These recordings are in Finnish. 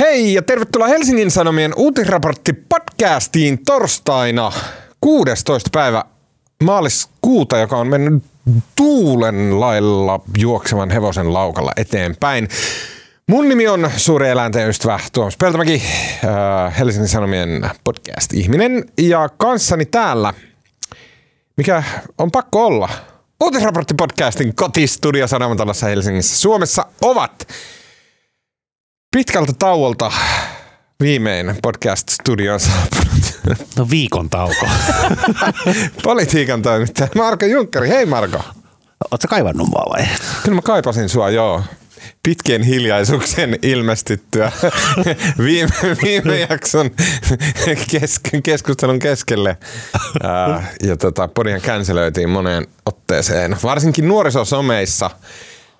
Hei ja tervetuloa Helsingin Sanomien uutisraportti podcastiin torstaina 16. päivä maaliskuuta, joka on mennyt tuulen lailla juoksevan hevosen laukalla eteenpäin. Mun nimi on suuri eläinten ystävä Tuomas Peltomäki, äh, Helsingin Sanomien podcast-ihminen ja kanssani täällä, mikä on pakko olla, uutisraportti-podcastin kotistudio Sanomatalossa Helsingissä Suomessa ovat pitkältä tauolta viimein podcast-studioon saapunut No viikon tauko. politiikan toimittaja Marko Junkkari. Hei Marko. Oletko kaivannut mua vai? Kyllä mä kaipasin sua, joo. Pitkien hiljaisuuksien ilmestyttyä viime, viime jakson kes, keskustelun keskelle. Ää, ja tota, podihan känselöitiin moneen otteeseen, varsinkin nuorisosomeissa.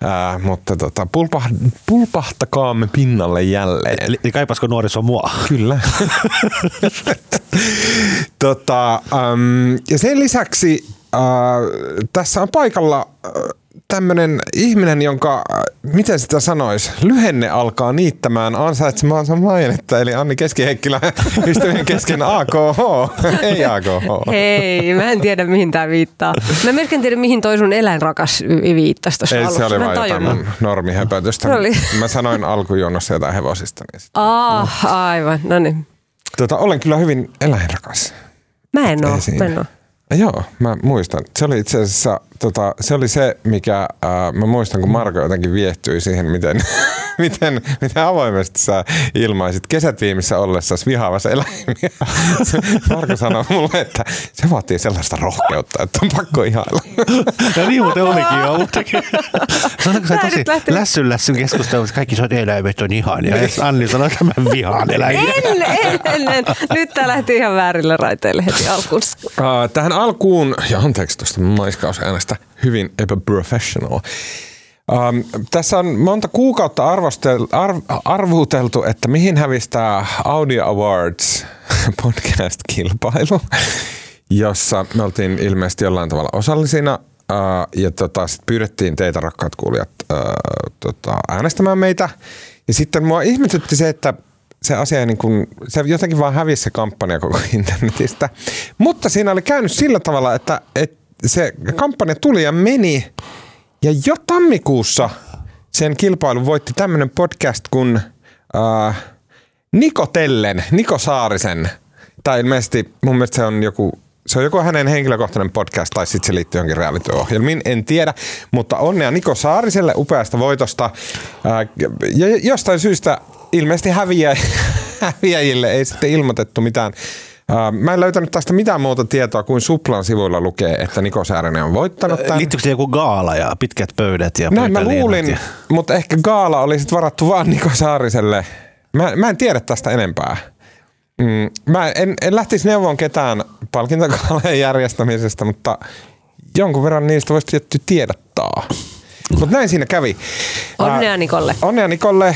Ää, mutta tota, pulpah, pulpahtakaamme pinnalle jälleen. Eli eli kaipasko nuoriso mua? Kyllä. tota, äm, ja sen lisäksi äh, tässä on paikalla tämmöinen ihminen, jonka, äh, miten sitä sanoisi, lyhenne alkaa niittämään ansaitsemaansa mainetta, eli Anni Keskiheikkilä ystävien kesken AKH, ei AKH. Hei, mä en tiedä mihin tää viittaa. Mä en tiedä mihin toi sun eläinrakas vi- viittasi tuossa Ei, alussa. se oli Mä en vain jotain normihöpötystä. Oli. Mä sanoin alkujuonnossa jotain hevosista. Niin sit. Ah, aivan. No niin. tota, olen kyllä hyvin eläinrakas. Mä en oo. Mä en oo. Joo, mä muistan. Se oli itse asiassa tota, se, oli se mikä äh, mä muistan, kun Marko jotenkin viehtyi siihen, miten, miten, miten avoimesti sä ilmaisit kesät viimissä ollessa vihaavassa eläimiä. Marko sanoi mulle, että se vaatii sellaista rohkeutta, että on pakko ihailla. No niin muuten olikin jo, mutta Sanoiko se Tää tosi lässyn lässyn keskustelussa, kaikki sanoo, että eläimet on ihania. Ja sitten Anni sanoi, että mä vihaan eläimiä. En, en, en, en. Nyt tää lähti ihan väärille raiteille heti alkuun. Uh, tähän alkuun, ja anteeksi tuosta maiskausäänestä, hyvin epäprofessional. Um, tässä on monta kuukautta arvostel, arv, arvuteltu, että mihin hävistää Audio Awards podcast-kilpailu, jossa me oltiin ilmeisesti jollain tavalla osallisina. Uh, ja tota, sit pyydettiin teitä rakkaat kuulijat uh, tota, äänestämään meitä. Ja sitten mua ihmetytti se, että se asia ei niin kuin, se jotenkin vaan hävisi se kampanja koko internetistä. Mutta siinä oli käynyt sillä tavalla, että, että se kampanja tuli ja meni. Ja jo tammikuussa sen kilpailun voitti tämmöinen podcast kuin äh, Niko Tellen, Niko Saarisen. Tai ilmeisesti mun mielestä se on joku se on joku hänen henkilökohtainen podcast tai sitten se liittyy johonkin reality-ohjelmiin, en tiedä. Mutta onnea Niko Saariselle upeasta voitosta. Ää, ja jostain syystä ilmeisesti häviä, häviäjille ei sitten ilmoitettu mitään. Ää, Mä en löytänyt tästä mitään muuta tietoa kuin Suplan sivuilla lukee, että Niko Saarinen on voittanut tämän. Liittyykö se joku gaala ja pitkät pöydät ja Näin mä luulin, Ja... mutta ehkä gaala oli sit varattu vaan Niko Saariselle. Mä, mä en tiedä tästä enempää. Mm, mä en, en lähtisi neuvoon ketään palkintogaalien järjestämisestä, mutta jonkun verran niistä voisi tietty tiedottaa. Mutta näin siinä kävi. Onnea Nikolle. Onnea Nikolle. Äh,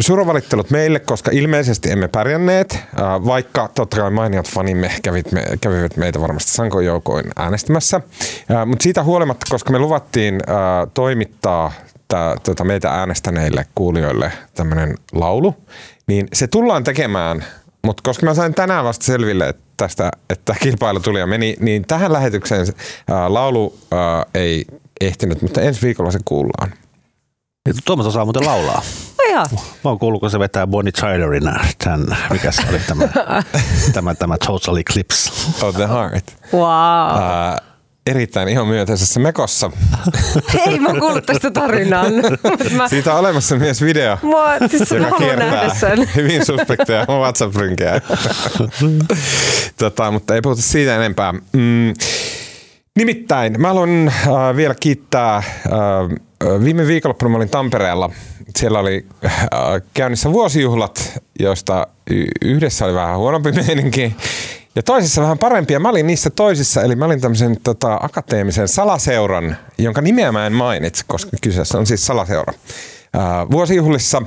surovalittelut meille, koska ilmeisesti emme pärjänneet, äh, vaikka totta kai mainiot fanimme kävit me, kävivät meitä varmasti sankoin joukoin äänestämässä. Äh, Mutta siitä huolimatta, koska me luvattiin äh, toimittaa tää, tota, meitä äänestäneille kuulijoille tämmöinen laulu, niin se tullaan tekemään, mutta koska mä sain tänään vasta selville, että tästä, että kilpailu tuli ja meni, niin tähän lähetykseen ää, laulu ää, ei ehtinyt, mutta ensi viikolla se kuullaan. Ja Tuomas osaa muuten laulaa. No ihan. Mä oon kuullut, kun se vetää Bonnie Tylerina tämän, mikä se oli tämä, tämä, tämä Total Eclipse. Of the Heart. Wow. Ää, erittäin ihan myötäisessä mekossa. Hei, mä oon kuullut tästä tarinaa. Mut mä, Siitä on olemassa myös video, mua, siis joka kiertää sen. hyvin suspekteja WhatsApp-rynkejä. tota, mutta ei puhuta siitä enempää. Mm, nimittäin, mä haluan äh, vielä kiittää. Äh, viime viikonloppuna mä olin Tampereella. Siellä oli äh, käynnissä vuosijuhlat, joista y- yhdessä oli vähän huonompi meininki. Ja toisessa vähän parempi, ja mä olin niissä toisissa, eli mä olin tämmöisen tota, akateemisen salaseuran, jonka nimeä mä en mainitse, koska kyseessä on siis salaseura ää, vuosijuhlissa.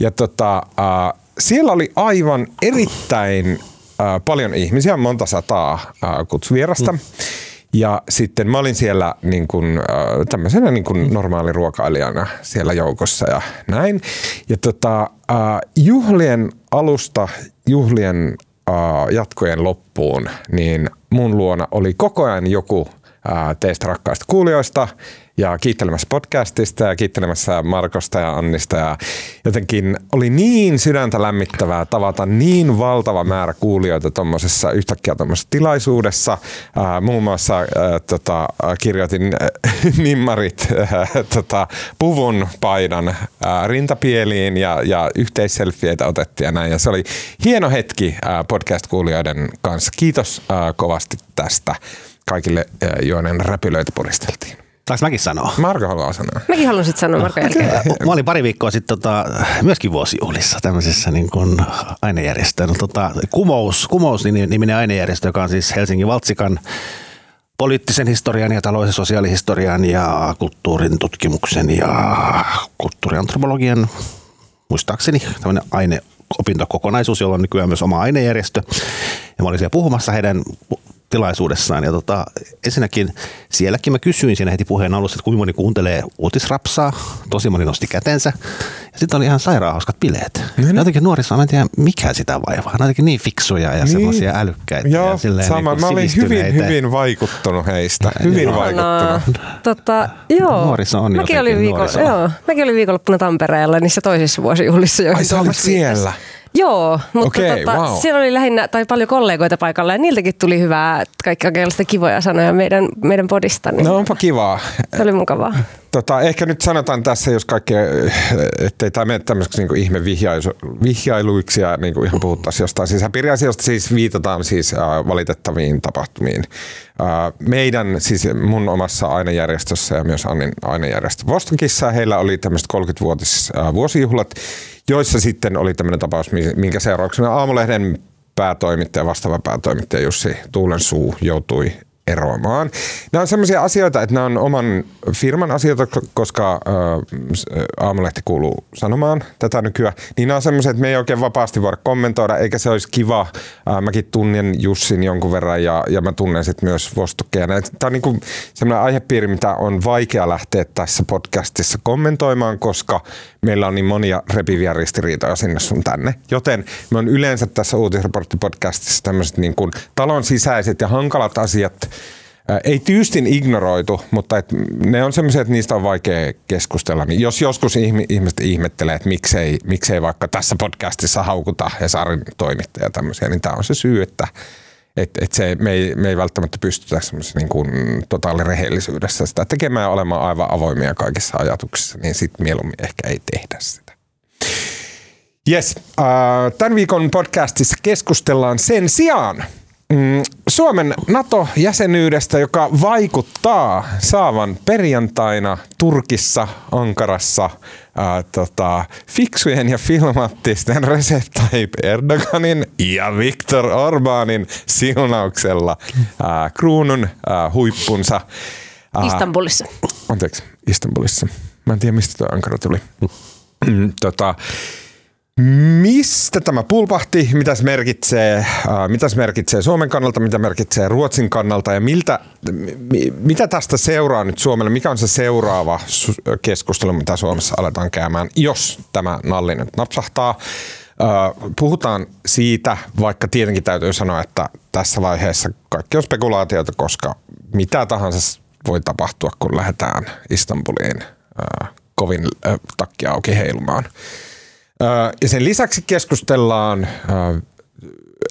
Ja tota, ää, siellä oli aivan erittäin ää, paljon ihmisiä, monta sataa ää, kutsuvierasta. Ja sitten mä olin siellä niin kuin, äh, tämmöisenä niin kuin normaali ruokailijana siellä joukossa ja näin. Ja tota, äh, juhlien alusta, juhlien äh, jatkojen loppuun, niin mun luona oli koko ajan joku teistä rakkaista kuulijoista ja kiittelemässä podcastista ja kiittelemässä Markosta ja Annista. Ja jotenkin oli niin sydäntä lämmittävää tavata niin valtava määrä kuulijoita tuommoisessa yhtäkkiä tuommoisessa tilaisuudessa. Ää, muun muassa ää, tota, kirjoitin äh, nimmarit ää, tota, puvun paidan ää, rintapieliin ja, ja yhteisselfieitä otettiin ja näin. Ja se oli hieno hetki ää, podcast-kuulijoiden kanssa. Kiitos ää, kovasti tästä kaikille, ää, joiden räpylöitä puristeltiin. Saanko mäkin sanoa? Marko haluaa sanoa. Mäkin haluan sitten sanoa Marko jälkeen. Mä olin pari viikkoa sitten tota, myöskin vuosijuhlissa tämmöisessä niin kuin ainejärjestö. No, tota, Kumous, Kumous niminen ainejärjestö, joka on siis Helsingin Valtsikan poliittisen historian ja talous- ja sosiaalihistorian ja kulttuurin tutkimuksen ja kulttuuriantropologian muistaakseni tämmöinen aine opintokokonaisuus, jolla on nykyään myös oma ainejärjestö. Ja mä olin siellä puhumassa heidän tilaisuudessaan. Ja tota, ensinnäkin sielläkin mä kysyin siinä heti puheen alussa, että kuinka moni kuuntelee uutisrapsaa. Tosi moni nosti kätensä. Ja sitten oli ihan sairaan hauskat bileet. Niin. Ja jotenkin nuorissa, mä en tiedä mikä sitä vaivaa. Ne on jotenkin niin fiksuja ja niin. semmoisia älykkäitä. Joo, ja silleen sama. niin mä olin hyvin, sivistyneitä. hyvin vaikuttunut heistä. Hyvin Joo. vaikuttunut. Tota, joo. Nuoriso on mäkin jotenkin olin, viikon, nuorisoa. joo, mäkin olin viikonloppuna Tampereella niissä toisissa vuosijuhlissa. Ai sä olit siellä? Joo, mutta Okei, tota, wow. siellä oli lähinnä, tai paljon kollegoita paikalla ja niiltäkin tuli hyvää, kaikki oikeastaan kivoja sanoja meidän, meidän podista, niin No onpa kivaa. se oli mukavaa. Tota, ehkä nyt sanotaan tässä, jos kaikki, ettei tämä mene tämmöiseksi niin ihme vihjailuiksi ja niin ihan puhuttaisiin jostain sisäpiiriasioista, siis viitataan siis valitettaviin tapahtumiin. Meidän, siis mun omassa ainejärjestössä ja myös Annin ainejärjestö Vostokissa, heillä oli tämmöiset 30-vuotis äh, vuosijuhlat, joissa sitten oli tämmöinen tapaus, mi- minkä seurauksena Aamulehden päätoimittaja, vastaava päätoimittaja Jussi Tuulensuu joutui eroamaan. Nämä on sellaisia asioita, että nämä on oman firman asioita, koska äh, Aamulehti kuuluu sanomaan tätä nykyään. Niin nämä on sellaisia, että me ei oikein vapaasti voida kommentoida, eikä se olisi kiva. Äh, mäkin tunnen Jussin jonkun verran ja, ja mä tunnen sitten myös Vostokkeja. Tämä on niin sellainen aihepiiri, mitä on vaikea lähteä tässä podcastissa kommentoimaan, koska meillä on niin monia repiviä ristiriitoja sinne sun tänne. Joten me on yleensä tässä uutisraporttipodcastissa tämmöiset niin kuin talon sisäiset ja hankalat asiat ei tyystin ignoroitu, mutta et ne on semmoisia, että niistä on vaikea keskustella. Jos joskus ihmi- ihmiset ihmettelee, että miksei, miksei vaikka tässä podcastissa haukuta Hesarin toimittaja tämmöisiä, niin tämä on se syy, että et, et se, me, ei, me ei välttämättä pystytä semmoisessa niin kuin totaalirehellisyydessä sitä tekemään olemaan aivan avoimia kaikissa ajatuksissa, niin sitten mieluummin ehkä ei tehdä sitä. Yes, tämän viikon podcastissa keskustellaan sen sijaan mm, Suomen NATO-jäsenyydestä, joka vaikuttaa saavan perjantaina Turkissa, Ankarassa ää, tota, fiksujen ja filmaattisten Recep Tayyip Erdoganin ja Viktor Orbanin siunauksella ää, kruunun ää, huippunsa. Ää, Istanbulissa. Anteeksi, Istanbulissa. Mä en tiedä, mistä tuo Ankara tuli. tota, Mistä tämä pulpahti, mitä se merkitsee, äh, mitä se merkitsee Suomen kannalta, mitä merkitsee Ruotsin kannalta ja miltä, mi, mitä tästä seuraa nyt Suomelle, mikä on se seuraava keskustelu, mitä Suomessa aletaan käymään, jos tämä nalli nyt napsahtaa. Äh, puhutaan siitä, vaikka tietenkin täytyy sanoa, että tässä vaiheessa kaikki on spekulaatiota, koska mitä tahansa voi tapahtua, kun lähdetään Istanbuliin äh, kovin takki auki heilumaan. Ja sen lisäksi keskustellaan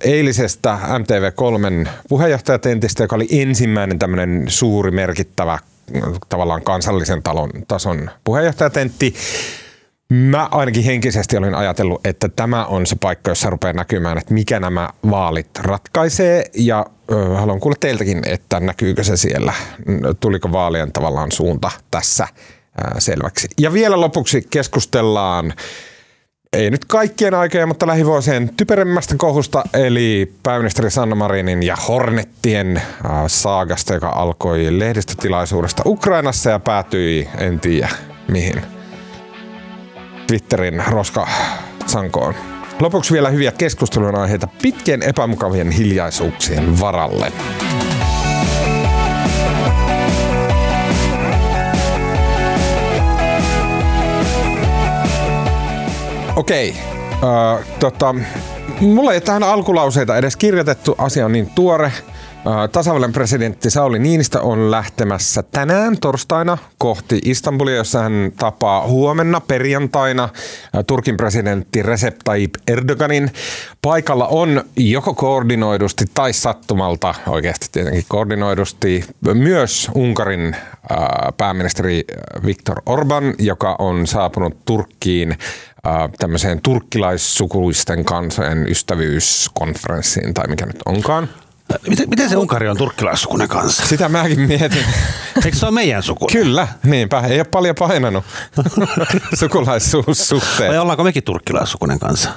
eilisestä MTV3 puheenjohtajatentistä, joka oli ensimmäinen tämmöinen suuri merkittävä tavallaan kansallisen talon tason puheenjohtajatentti. Mä ainakin henkisesti olin ajatellut, että tämä on se paikka, jossa rupeaa näkymään, että mikä nämä vaalit ratkaisee. Ja ö, haluan kuulla teiltäkin, että näkyykö se siellä, tuliko vaalien tavallaan suunta tässä ö, selväksi. Ja vielä lopuksi keskustellaan ei nyt kaikkien aikojen, mutta lähivuosien typeremmästä kohusta, eli pääministeri Sanna Marinin ja Hornettien äh, saagasta, joka alkoi lehdistötilaisuudesta Ukrainassa ja päätyi, en tiedä mihin, Twitterin roskasankoon. Lopuksi vielä hyviä keskustelun aiheita pitkien epämukavien hiljaisuuksien varalle. Okei. Uh, tota, mulla ei tähän alkulauseita edes kirjoitettu. Asia on niin tuore. Tasavallan presidentti Sauli Niinistö on lähtemässä tänään torstaina kohti Istanbulia, jossa hän tapaa huomenna perjantaina Turkin presidentti Recep Tayyip Erdoganin. Paikalla on joko koordinoidusti tai sattumalta, oikeasti tietenkin koordinoidusti, myös Unkarin pääministeri Viktor Orban, joka on saapunut Turkkiin tämmöiseen turkkilaissukuisten kansojen ystävyyskonferenssiin tai mikä nyt onkaan. Miten, miten se Unkari on turkkilaissukunen kanssa? Sitä mäkin mietin. Eikö se ole meidän suku? Kyllä, niinpä. Ei ole paljon painanut sukulaissuhteet. Vai ollaanko mekin turkkilaissukunen kanssa?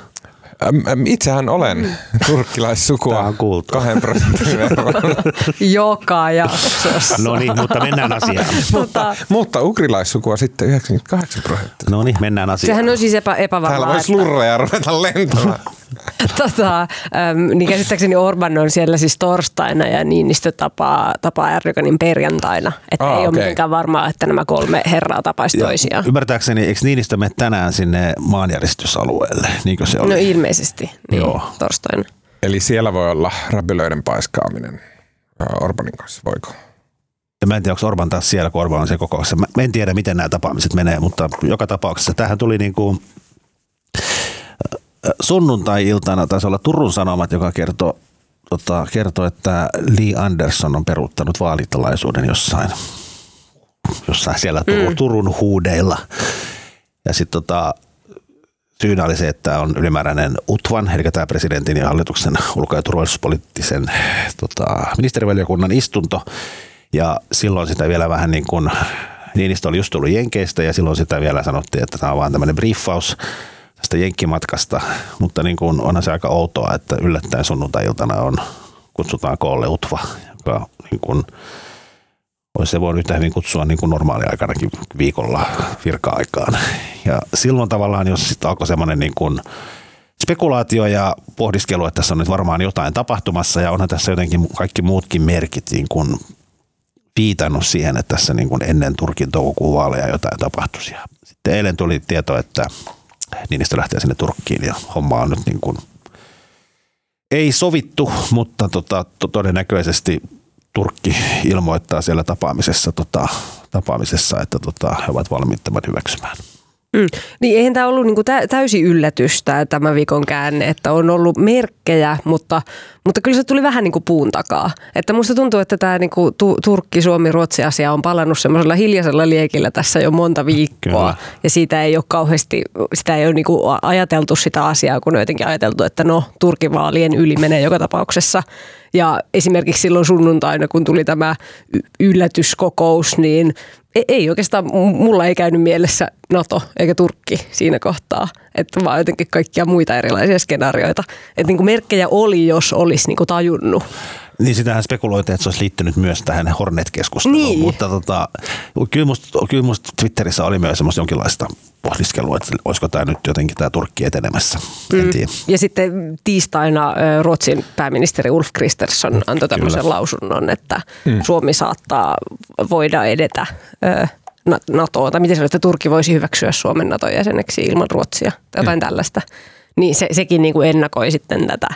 Itsehän olen turkkilaissukua on kuultu. kahden prosentin verran. Joka jaksossa. No niin, mutta mennään asiaan. tota, Mutta ukrilaissukua sitten 98 prosenttia. No niin, mennään asiaan. sehän on siis epä, Täällä epävarmaa. voisi että- lurreja ruveta lentämään. tota, äm, niin käsittääkseni Orban on siellä siis torstaina ja Niinistö tapaa, tapaa Erdoganin perjantaina. Että Aa, ei ole okei. mitenkään varmaa, että nämä kolme herraa tapaisi toisiaan. Ymmärtääkseni, eikö Niinistö mene tänään sinne maanjäristysalueelle, niin se oli? No ilmeisesti, niin, Joo. torstaina. Eli siellä voi olla räpylöiden paiskaaminen ää, Orbanin kanssa, voiko? Ja mä en tiedä, onko Orban taas siellä, kun Orban on se kokouksessa. Mä en tiedä, miten nämä tapaamiset menee, mutta joka tapauksessa tähän tuli niin kuin sunnuntai-iltana, taisi olla Turun Sanomat, joka kertoo, tota, kertoo, että Lee Anderson on peruuttanut vaalitalaisuuden jossain, jossain siellä Turun, mm. Turun huudeilla. Ja sitten tota, syynä oli se, että on ylimääräinen UTVAN, eli tämä presidentin ja hallituksen ulko- ja turvallisuuspoliittisen tota, ministerivaliokunnan istunto. Ja silloin sitä vielä vähän niin kuin, Niinistö oli just tullut Jenkeistä ja silloin sitä vielä sanottiin, että tämä on vaan tämmöinen briefaus tästä Jenkkimatkasta. Mutta niin kuin onhan se aika outoa, että yllättäen sunnuntai-iltana on, kutsutaan koolle UTVA, joka niin kuin, olisi se voinut yhtä hyvin kutsua niin kuin normaaliaikanakin viikolla virka-aikaan. Ja silloin tavallaan, jos sitten alkoi semmoinen niin kuin spekulaatio ja pohdiskelu, että tässä on nyt varmaan jotain tapahtumassa ja onhan tässä jotenkin kaikki muutkin merkit niin kuin viitannut siihen, että tässä niin kuin ennen Turkin toukokuun vaaleja jotain tapahtuisi. Sitten eilen tuli tieto, että Niinistö lähtee sinne Turkkiin ja homma on nyt niin kuin ei sovittu, mutta tota, to- todennäköisesti Turkki ilmoittaa siellä tapaamisessa, tota, tapaamisessa että tota, he ovat valmiit tämän hyväksymään. Mm. Niin eihän tämä ollut niinku tä- täysin yllätystä tämä viikon käänne, että on ollut merkkejä, mutta, mutta kyllä se tuli vähän niin kuin puun takaa. Että musta tuntuu, että tämä niinku tu- Turkki, Suomi, Ruotsi asia on palannut semmoisella hiljaisella liekillä tässä jo monta viikkoa. Kyllä. Ja siitä ei ole kauheasti, sitä ei ole niinku ajateltu sitä asiaa, kun on jotenkin ajateltu, että no Turkin vaalien yli menee joka tapauksessa. Ja esimerkiksi silloin sunnuntaina, kun tuli tämä yllätyskokous, niin ei, oikeastaan, mulla ei käynyt mielessä NATO eikä Turkki siinä kohtaa, että vaan jotenkin kaikkia muita erilaisia skenaarioita. Että niin kuin merkkejä oli, jos olisi niin kuin tajunnut. Niin sitähän spekuloitiin, että se olisi liittynyt myös tähän Hornet-keskusteluun, Niin. mutta tota, kyllä, musta, kyllä musta Twitterissä oli myös semmoista jonkinlaista pohdiskelua, että olisiko tämä nyt jotenkin tämä Turkki etenemässä. En Mm. tiedä. Ja sitten tiistaina Ruotsin pääministeri Ulf Kristersson antoi tämmöisen Kyllä. lausunnon, että Suomi saattaa voida edetä NATOon, tai miten se oli, että Turkki voisi hyväksyä Suomen NATO-jäseneksi ilman Ruotsia, tai jotain tällaista. Niin se, sekin niin kuin ennakoi sitten tätä,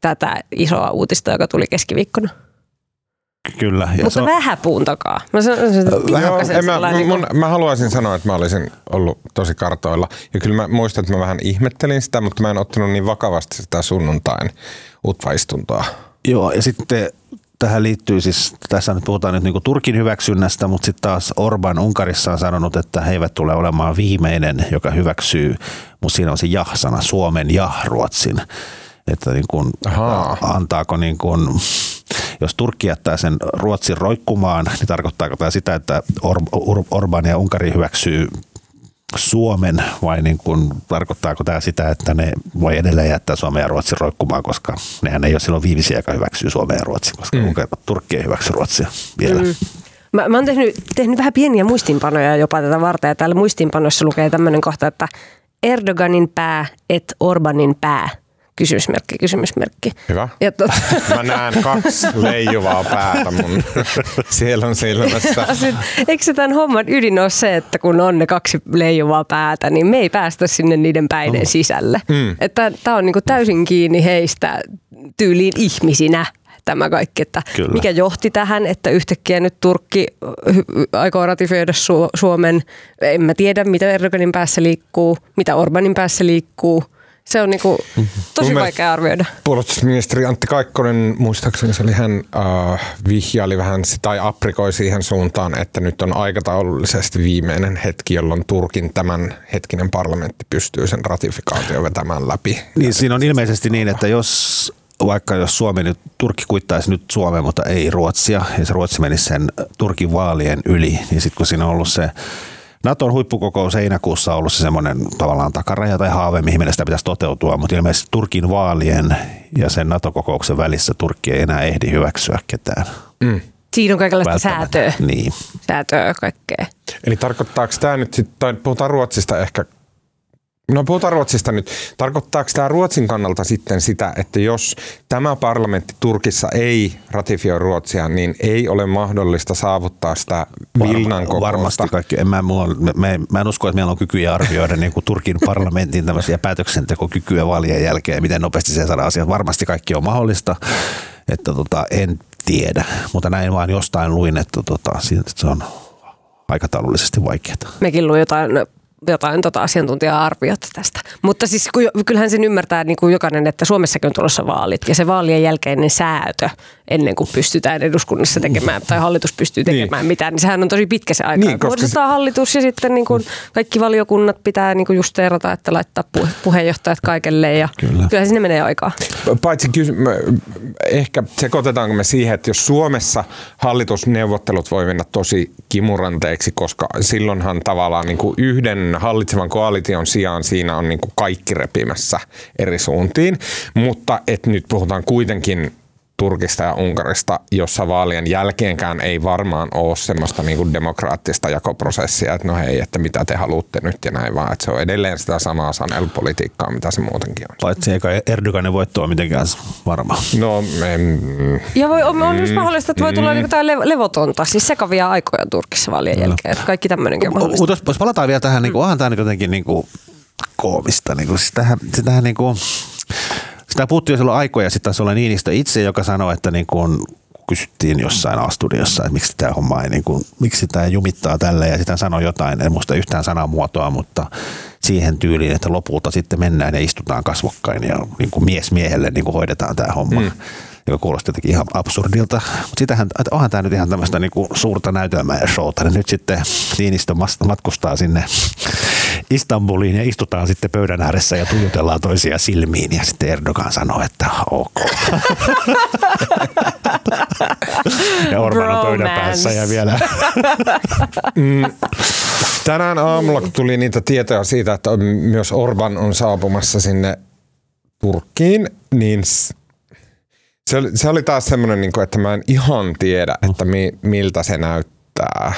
tätä isoa uutista, joka tuli keskiviikkona. Kyllä. Ja se Mutta on, vähän puun takaa. Mä sanoisin, että Joo, pikkasen en mä, niin mun, kuin- mä haluaisin sanoa, että mä olisin ollut tosi kartoilla. Ja kyllä mä muistan, että mä vähän ihmettelin sitä, mutta mä en ottanut niin vakavasti sitä sunnuntain utvaistuntoa. Joo, ja sitten tähän liittyy siis, tässä nyt puhutaan nyt niin kuin Turkin hyväksynnästä, mutta sitten taas Orban Unkarissa on sanonut, että he eivät tule olemaan viimeinen, joka hyväksyy, mutta siinä on se ja-sana, Suomen ja Ruotsin. Että niin kuin, Ahaa. antaako niin kuin, jos Turkki jättää sen Ruotsin roikkumaan, niin tarkoittaako tämä sitä, että Or- Or- Orban ja Unkari hyväksyy Suomen vai niin kuin, tarkoittaako tämä sitä, että ne voi edelleen jättää Suomen ja Ruotsin roikkumaan, koska nehän ei ole silloin viimeisiä, joka hyväksyy Suomen ja Ruotsin, koska mm. Turkki ei hyväksy Ruotsia vielä. Mm. Mä, mä oon tehnyt, tehnyt vähän pieniä muistiinpanoja jopa tätä varten ja täällä muistiinpanoissa lukee tämmöinen kohta, että Erdoganin pää et Orbanin pää. Kysymysmerkki, kysymysmerkki. Hyvä. Ja tota, Mä näen kaksi leijuvaa päätä mun sielun silmässä. sit, eikö se tämän homman ydin ole se, että kun on ne kaksi leijuvaa päätä, niin me ei päästä sinne niiden päiden sisälle. Mm. Että tämä on niinku täysin kiinni heistä tyyliin ihmisinä tämä kaikki, että Kyllä. mikä johti tähän, että yhtäkkiä nyt Turkki aikoo ratifioida Su- Suomen. En mä tiedä, mitä Erdoganin päässä liikkuu, mitä Orbanin päässä liikkuu. Se on niinku tosi Mun mielestä- vaikea arvioida. Puolustusministeri Antti Kaikkonen, muistaakseni se oli hän, äh, vihjaili vähän tai aprikoi siihen suuntaan, että nyt on aikataulullisesti viimeinen hetki, jolloin Turkin tämän hetkinen parlamentti pystyy sen ratifikaation vetämään läpi. Niin siinä on ilmeisesti niin, että jos vaikka jos Suomi nyt, Turkki kuittaisi nyt Suomen, mutta ei Ruotsia, ja se Ruotsi menisi sen Turkin vaalien yli, niin sitten kun siinä on ollut se Naton huippukokous heinäkuussa on ollut se semmoinen tavallaan takaraja tai haave, mihin sitä pitäisi toteutua, mutta ilmeisesti Turkin vaalien ja sen NATO-kokouksen välissä Turkki ei enää ehdi hyväksyä ketään. Mm. Siinä on kaikenlaista säätöä. Niin. Säätöä kaikkea. Eli tarkoittaako tämä nyt sitten, tai puhutaan Ruotsista ehkä, no puhutaan Ruotsista nyt, tarkoittaako tämä Ruotsin kannalta sitten sitä, että jos tämä parlamentti Turkissa ei ratifioi Ruotsia, niin ei ole mahdollista saavuttaa sitä Vilnan kokousta? Varmasti kaikki. En mä, me, me, mä en usko, että meillä on kykyjä arvioida niin kuin Turkin parlamentin tämmöisiä päätöksentekokykyä vaalien jälkeen, miten nopeasti se saadaan asiat. Varmasti kaikki on mahdollista, että tota, en tiedä, mutta näin vaan jostain luin, että, tota, siitä, että se on aikataulullisesti vaikeaa. Mekin luin jotain, jotain tota asiantuntija-arviota tästä. Mutta siis kyllähän sen ymmärtää niin kuin jokainen, että Suomessakin on tulossa vaalit. Ja se vaalien jälkeinen säätö, ennen kuin pystytään eduskunnassa tekemään, tai hallitus pystyy tekemään Niin. mitään, niin sehän on tosi pitkä se aika. Niin, Niin, Muodostetaan hallitus ja sitten niin kuin kaikki valiokunnat pitää niin kuin justeerata, että laittaa pu- puheenjohtajat kaikelle. Ja Kyllä. kyllä sinne menee aikaa. Paitsi kysy- mä- ehkä sekoitetaanko me siihen, että jos Suomessa hallitusneuvottelut voi mennä tosi kimuranteeksi, koska silloinhan tavallaan niin kuin yhden hallitsevan koalition sijaan siinä on niin kuin kaikki repimässä eri suuntiin, mutta et nyt puhutaan kuitenkin Turkista ja Unkarista, jossa vaalien jälkeenkään ei varmaan ole semmoista niin kuin demokraattista jakoprosessia, että no hei, että mitä te haluatte nyt ja näin, vaan että se on edelleen sitä samaa sanelupolitiikkaa, mitä se muutenkin on. Paitsi eikä Erdoganin voitto ole mitenkään varma. No, en, Ja voi, on, on myös mahdollista, että voi tulla niin jotain lev- levotonta, siis sekavia aikoja Turkissa vaalien jälkeen. Että kaikki tämmöinenkin on mahdollista. Mutta jos, palataan vielä tähän, niin kuin, onhan tämä jotenkin niin kuin, koomista. Niin kuin, siis tähän, sitähän niin kuin, sitä puhuttiin jo silloin aikoja, sitten taisi olla Niinistö itse, joka sanoi, että niin kuin, kysyttiin jossain A-studiossa, että miksi tämä homma ei, niin kuin, miksi tämä jumittaa tällä ja sitten hän sanoi jotain, en muista yhtään sanamuotoa, mutta siihen tyyliin, että lopulta sitten mennään ja istutaan kasvokkain ja niin kuin mies miehelle niin kuin hoidetaan tämä homma. Mm joka kuulosti jotenkin ihan absurdilta. Mutta sitähän, että onhan tämä nyt ihan tämmöistä niinku suurta näytelmää ja showta. Niin nyt sitten Niinistö matkustaa sinne Istanbuliin ja istutaan sitten pöydän ääressä ja tuijotellaan toisia silmiin. Ja sitten Erdogan sanoo, että ok. ja Orban on pöydän päässä ja vielä Tänään aamulla kun tuli niitä tietoja siitä, että myös Orban on saapumassa sinne Turkkiin, niin se oli, se oli taas semmoinen, niin kuin, että mä en ihan tiedä, että mi, miltä se näyttää.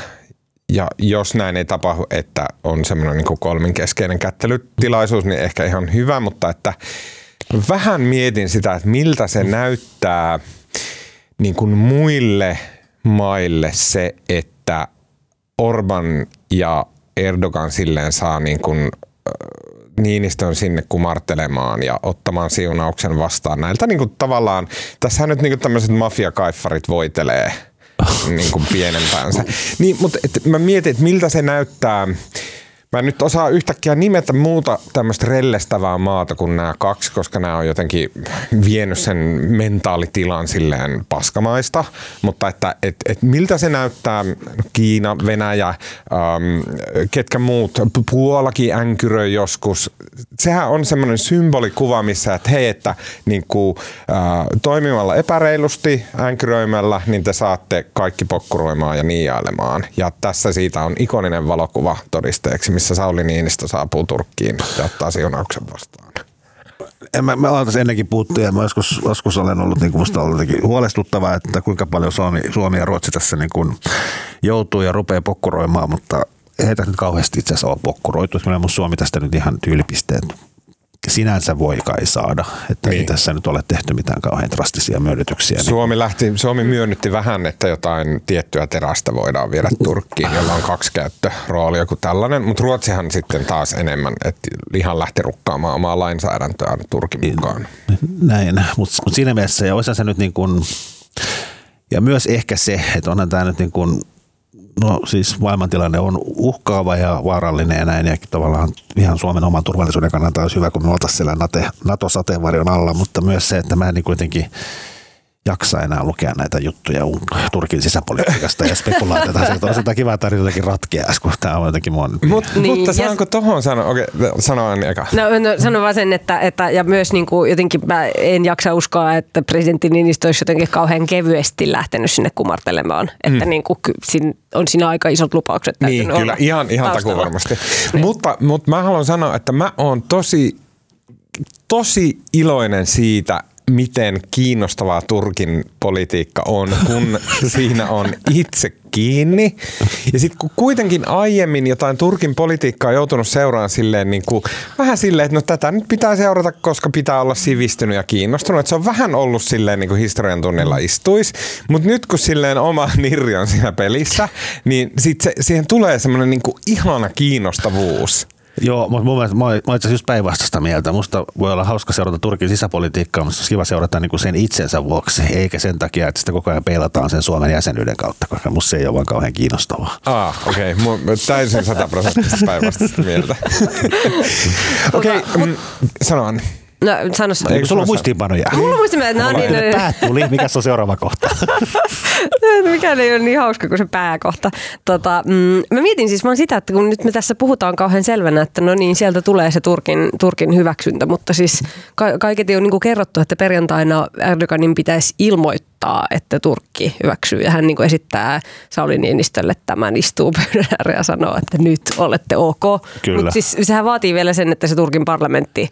Ja jos näin ei tapahdu, että on semmoinen niin kolminkeskeinen kättelytilaisuus, niin ehkä ihan hyvä, mutta että vähän mietin sitä, että miltä se näyttää niin kuin muille maille se, että Orban ja Erdogan silleen saa niin kuin Niinistön sinne kumartelemaan ja ottamaan siunauksen vastaan. Näiltä niin kuin tavallaan, tässä nyt niin kuin tämmöiset mafiakaiffarit voitelee niin kuin pienempäänsä. Niin, mutta et mä mietin, että miltä se näyttää. Mä en nyt osaa yhtäkkiä nimetä muuta tämmöistä rellestävää maata kuin nämä kaksi, koska nämä on jotenkin vienyt sen mentaalitilan silleen paskamaista. Mutta että et, et miltä se näyttää Kiina, Venäjä, ähm, ketkä muut, Puolakin änkyröi joskus. Sehän on semmoinen symbolikuva, missä että hei, että niin kuin, äh, toimimalla epäreilusti änkyröimällä, niin te saatte kaikki pokkuroimaan ja niiailemaan. Ja tässä siitä on ikoninen valokuva todisteeksi, missä Sauli Niinistö saapuu Turkkiin ja ottaa siunauksen vastaan. en mä, me ollaan tässä ennenkin puhuttu ja mä joskus, joskus olen ollut, niin musta ollut jotenkin huolestuttavaa, että kuinka paljon Suomi, Suomi ja Ruotsi tässä niin kuin joutuu ja rupeaa pokkuroimaan, mutta ei tässä nyt kauheasti itse asiassa ole pokkuroitu. Kyllä mun Suomi tästä nyt ihan tyylipisteet sinänsä voi kai saada. Että niin. ei tässä nyt ole tehty mitään kauhean drastisia myönnytyksiä. Niin- Suomi, lähti, Suomi myönnytti vähän, että jotain tiettyä terästä voidaan viedä Turkkiin, jolla on kaksi käyttöroolia joku tällainen, mutta Ruotsihan sitten taas enemmän, että ihan lähti rukkaamaan omaa lainsäädäntöään Turkin Niin. mukaan. Näin, mutta mut siinä mielessä, ja olisi se nyt niin kuin, ja myös ehkä se, että onhan tämä nyt niin kuin, no siis maailmantilanne on uhkaava ja vaarallinen ja näin, ja tavallaan ihan Suomen oman turvallisuuden kannalta olisi hyvä, kun me oltaisiin siellä NATO- NATO-sateenvarjon alla, mutta myös se, että mä niin kuitenkin jaksa enää lukea näitä juttuja Turkin sisäpolitiikasta ja spekulaatiota. Se on sitä kiva tarina jotenkin ratkeaisi, kun tämä on jotenkin mun... Mut, Niin, mutta ja- saanko tohon sanoa? Okei, sano Anni eka. No, no sano vaan sen, että, että ja myös niin kuin jotenkin mä en jaksa uskoa, että presidentti Niinistö olisi jotenkin kauhean kevyesti lähtenyt sinne kumartelemaan. Että niin kuin, siinä, on siinä aika isot lupaukset Niin, kyllä, olla ihan, ihan takuu varmasti. Mutta, mutta mä haluan sanoa, että mä oon tosi, tosi iloinen siitä, miten kiinnostavaa Turkin politiikka on, kun siinä on itse kiinni. Ja sitten kun kuitenkin aiemmin jotain Turkin politiikkaa on joutunut seuraamaan silleen niin kuin, vähän silleen, että no tätä nyt pitää seurata, koska pitää olla sivistynyt ja kiinnostunut. Että se on vähän ollut silleen niin kuin historian tunnilla istuis. Mutta nyt kun silleen oma nirri on siinä pelissä, niin sit se, siihen tulee semmoinen niin ihana kiinnostavuus. Joo, mutta mun mielestä mä oon oon itse asiassa just päinvastaista mieltä. Musta voi olla hauska seurata Turkin sisäpolitiikkaa, mutta se olisi kiva seurata niin kuin sen itsensä vuoksi, eikä sen takia, että sitä koko ajan peilataan sen Suomen jäsenyyden kautta, koska musta se ei ole vaan kauhean kiinnostavaa. Ah, okei. Okay. Täysin sataprosenttisesti päinvastaista mieltä. okei, okay, mm, sano Anni. No sano sä. Eikö Sulla on sulla muistiinpanoja. Mulla muistin, että no niin, Teille päät tuli. Mikä on seuraava kohta? Mikään ei ole niin hauska kuin se pääkohta. Tota, mm, mä mietin siis vaan sitä, että kun nyt me tässä puhutaan kauhean selvänä, että no niin, sieltä tulee se Turkin, Turkin hyväksyntä, mutta siis ka- kaiketi on niin kuin kerrottu, että perjantaina Erdoganin pitäisi ilmoittaa, että Turkki hyväksyy. Ja hän niin kuin esittää Sauli Niinistölle tämän, istuu pöydän ääreen ja sanoo, että nyt olette ok. Mutta siis sehän vaatii vielä sen, että se Turkin parlamentti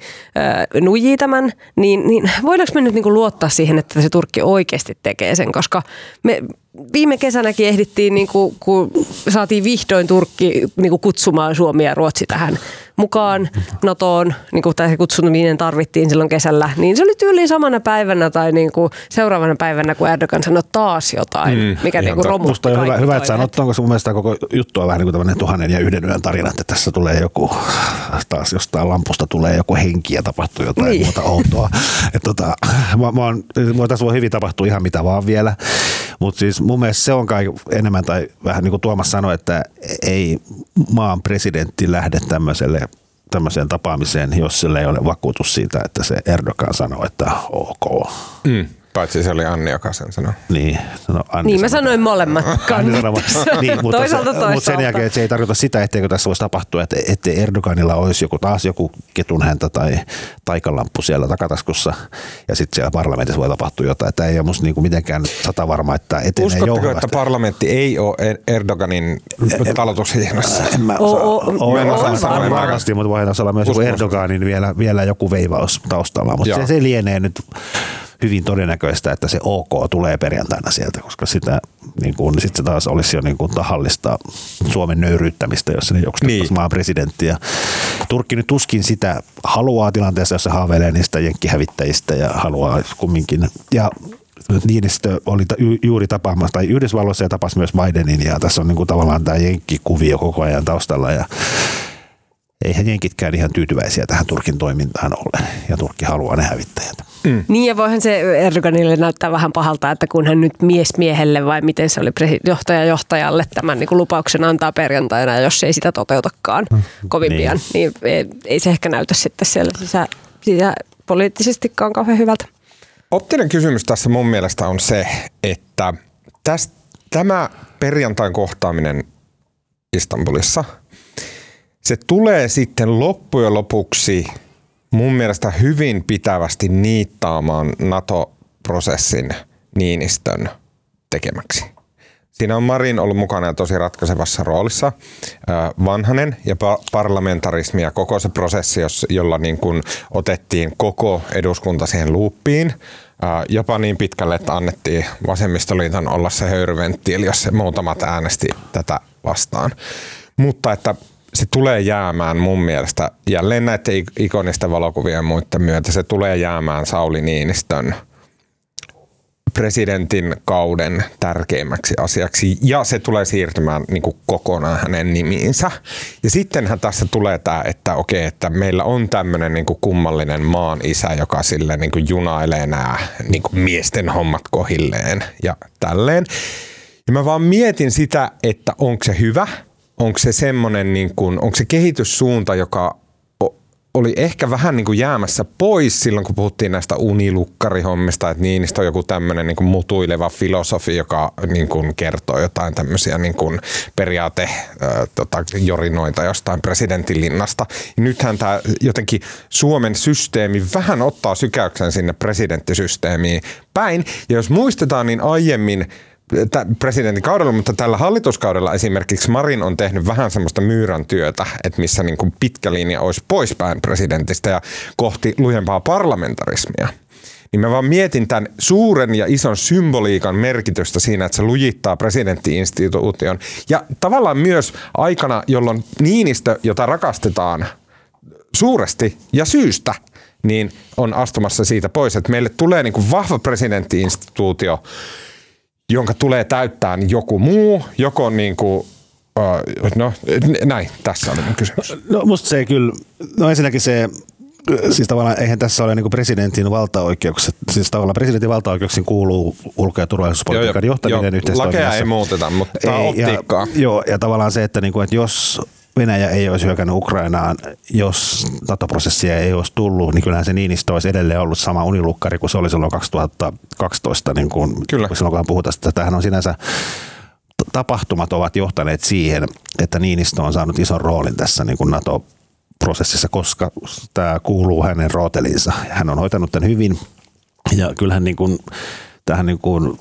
ö, nujii tämän, niin, niin voidaanko me nyt niinku luottaa siihen, että se Turkki oikeasti tekee sen, koska me viime kesänäkin ehdittiin, niinku, kun saatiin vihdoin Turkki niinku kutsumaan Suomi ja Ruotsi tähän mukaan NATOon, niinku, tai se kutsuminen tarvittiin silloin kesällä, niin se oli tyyliin samana päivänä tai niinku seuraavana päivänä, kun Erdogan sanoi taas jotain, Mm, mm, mikä niinku totta. romutti Musta on hyvä, hyvä että sanot tuon, koska mun mielestä tämä koko juttu on vähän niin kuin tämmöinen tuhannen ja yhden yön tarina, että tässä tulee joku, taas jostain lampusta tulee joku henki ja tapahtuu jotain Niin. niin. muuta outoa. Et tota, mä, mä oon, mä, tässä voi hyvin tapahtua ihan mitä vaan vielä, mutta siis mun mielestä se on kai enemmän tai vähän niin kuin Tuomas sanoi, että ei maan presidentti lähde tämmöiselle tämmöiseen tapaamiseen, jos sillä ei ole vakuutus siitä, että se Erdogan sanoo, että ok. Mm. Paitsi se oli Anni, joka sen sanoi. Niin, no Anni Niin mä sanoin molemmat Anni sanoi, kannattaa. niin, mutta, toisaalta se, toisaalta. mutta sen jälkeen että se ei tarkoita sitä, etteikö tässä voisi tapahtua, että ettei Erdoganilla olisi joku taas joku ketunhäntä tai taikalamppu siellä takataskussa ja sitten siellä parlamentissa voi tapahtua jotain. Tämä ei ole musta niinku mitenkään sata varma, että etenee Uskotteko, jouhevasti. että parlamentti ei ole Er- Erdoganin talotushihnassa? En mä Oo, osaa. en oo, osaa sanoa varmasti, mutta voidaan olla myös Erdoganin vielä, vielä joku veivaus taustalla. Mutta Joo. se, se lienee nyt hyvin todennäköistä, että se OK tulee perjantaina sieltä, koska sitä niin kuin, sit se taas olisi jo niin kuin tahallista Suomen nöyryyttämistä, jos se joku Niin. niin. maan presidentti. Ja Turkki nyt tuskin sitä haluaa tilanteessa, jossa haaveilee niistä jenkkihävittäjistä ja haluaa kumminkin. Ja Niinistö oli juuri tapaamassa, tai Yhdysvalloissa ja tapasi myös Bidenin, ja tässä on niin kuin tavallaan tämä jenkkikuvio koko ajan taustalla, ja eihän jenkitkään ihan tyytyväisiä tähän Turkin toimintaan ole, ja Turkki haluaa ne hävittäjät. Niin ja voihan se Erdoganille näyttää vähän pahalta, että kun hän nyt mies miehelle vai miten se oli presi- johtaja johtajalle tämän niin kuin lupauksen antaa perjantaina, ja jos se ei sitä toteutakaan kovin Niin. pian, niin ei, ei se ehkä näytä sitten siellä sisä, sisäpoliittisestikaan kauhean hyvältä. Optinen kysymys tässä mun mielestä on se, että täst, tämä perjantain kohtaaminen Istanbulissa, se tulee sitten loppujen lopuksi mun mielestä hyvin pitävästi niittaamaan NATO-prosessin Niinistön tekemäksi. Siinä on Marin ollut mukana ja tosi ratkaisevassa roolissa. Vanhanen ja pa- parlamentarismi ja koko se prosessi, jolla niin kuin otettiin koko eduskunta siihen luuppiin, jopa niin pitkälle, että annettiin vasemmistoliiton olla se höyryventtiili, jos se muutamat äänesti tätä vastaan. Mutta että se tulee jäämään mun mielestä, jälleen näiden ikonisten valokuvien muiden myötä, se tulee jäämään Sauli Niinistön presidentin kauden tärkeimmäksi asiaksi ja se tulee siirtymään niin kuin kokonaan hänen nimiinsä. Ja sittenhän tässä tulee tämä, että okei, että meillä on tämmöinen niin kummallinen maan isä, joka sille niin kuin junailee nämä niin kuin miesten hommat kohilleen ja tälleen. Ja mä vaan mietin sitä, että onko se hyvä, onko se semmoinen, niin kuin, onko se kehityssuunta, joka oli ehkä vähän niin kuin jäämässä pois silloin, kun puhuttiin näistä unilukkarihommista, että Niinistö on joku tämmöinen niin kuin mutuileva filosofi, joka niin kuin kertoo jotain tämmöisiä niin kuin periaate tota, jorinoita jostain presidentinlinnasta. Nythän tämä jotenkin Suomen systeemi vähän ottaa sykäyksen sinne presidenttisysteemiin päin. Ja jos muistetaan, niin aiemmin presidentin kaudella, mutta tällä hallituskaudella esimerkiksi Marin on tehnyt vähän semmoista myyrän työtä, että missä niin kuin pitkä linja olisi poispäin presidentistä ja kohti lujempaa parlamentarismia. Niin mä vaan mietin tämän suuren ja ison symboliikan merkitystä siinä, että se lujittaa presidenttiinstituution. Ja tavallaan myös aikana, jolloin Niinistö, jota rakastetaan suuresti ja syystä, niin on astumassa siitä pois, että meille tulee niin kuin vahva presidenttiinstituutio, jonka tulee täyttää joku muu, joko niin kuin, no näin, tässä oli kysymys. No musta se kyllä, no ensinnäkin se, siis tavallaan eihän tässä ole niin presidentin valtaoikeukset, siis tavallaan presidentin valtaoikeuksiin kuuluu ulko- ja turvallisuuspolitiikan johtaminen yhteistoiminnassa. Lakeja ei muuteta, mutta tämä on optiikkaa. Ja, joo, ja tavallaan se, että, niin kuin, että jos Venäjä ei olisi hyökännyt Ukrainaan, jos NATO-prosessia ei olisi tullut, niin kyllähän se Niinistö olisi edelleen ollut sama unilukkari kuin se oli silloin 2012, niin kuin, Kyllä. silloin kun puhutaan, että tämähän on sinänsä tapahtumat ovat johtaneet siihen, että Niinistö on saanut ison roolin tässä niin kuin NATO prosessissa, koska tämä kuuluu hänen rootelinsa. Hän on hoitanut tämän hyvin ja kyllähän niin kuin, tähän niin kuin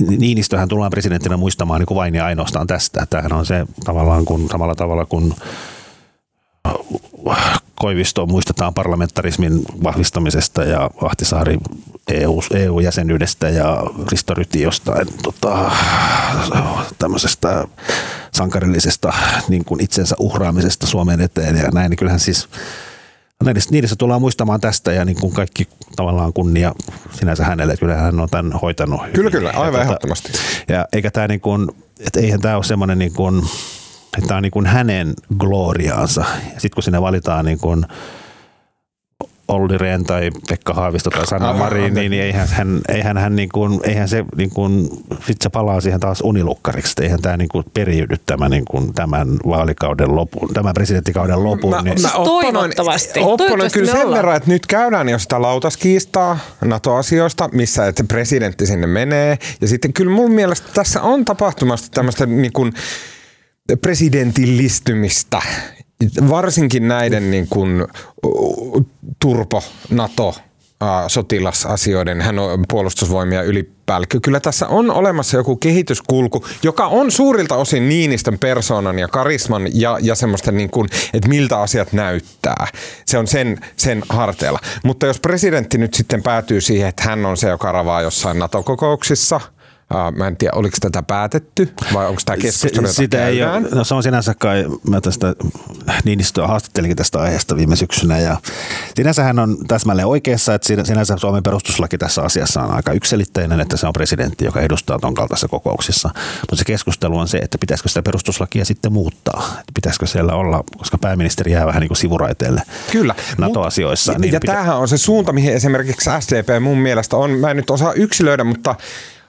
Niinistöhän tullaan presidenttinä muistamaan niin kuin vain ja ainoastaan tästä. Tämähän on se tavallaan kun, samalla tavalla kuin Koivisto muistetaan parlamentarismin vahvistamisesta ja Ahtisaari EU, EU-jäsenyydestä ja Risto Ryti jostain tota, tämmöisestä sankarillisesta niin kuin itsensä uhraamisesta Suomen eteen ja näin, niin kyllähän siis niissä tullaan muistamaan tästä ja niin kuin kaikki tavallaan kunnia sinänsä hänelle, että kyllä hän on tämän hoitanut. Kyllä, kyllä, aivan ja, ehdottomasti. Ja eikä tämä niin kuin, että eihän tämä ole semmoinen niin kuin, että tämä on niin kuin hänen gloriaansa. Sitten kun sinne valitaan niin kuin, Olli Rehn tai Pekka Haavisto tai Sanna Marin, niin, niin eihän, hän, eihän, hän niin kuin, eihän se, niin kuin, sit se palaa siihen taas unilukkariksi. Eihän tämä niin kuin periydy tämä, niin kuin, tämän vaalikauden lopun, tämän presidenttikauden lopun. Mä, niin. mä toivottavasti. Opponoin kyllä sen verran, että nyt käydään jo sitä lautaskiistaa NATO-asioista, missä että presidentti sinne menee. Ja sitten kyllä mun mielestä tässä on tapahtumasta tämmöistä niin kuin, presidentillistymistä varsinkin näiden niin kuin, turpo, NATO, sotilasasioiden, hän on puolustusvoimia ylipäällikkö. Kyllä tässä on olemassa joku kehityskulku, joka on suurilta osin Niinistön persoonan ja karisman ja, ja semmoista, niin kuin, että miltä asiat näyttää. Se on sen, sen harteella. Mutta jos presidentti nyt sitten päätyy siihen, että hän on se, joka ravaa jossain NATO-kokouksissa – Mä en tiedä, oliko tätä päätetty vai onko tämä keskustelu, Se, sitä ei ole, no se on sinänsä kai, mä tästä Niinistöä haastattelinkin tästä aiheesta viime syksynä ja sinänsä hän on täsmälleen oikeassa, että sinänsä Suomen perustuslaki tässä asiassa on aika yksilitteinen, että se on presidentti, joka edustaa ton kaltaisessa kokouksissa. Mutta se keskustelu on se, että pitäisikö sitä perustuslakia sitten muuttaa, että pitäisikö siellä olla, koska pääministeri jää vähän niin kuin sivuraiteelle Kyllä. NATO-asioissa. Niin ja pitä... tämähän on se suunta, mihin esimerkiksi SDP mun mielestä on, mä en nyt osaa yksilöidä, mutta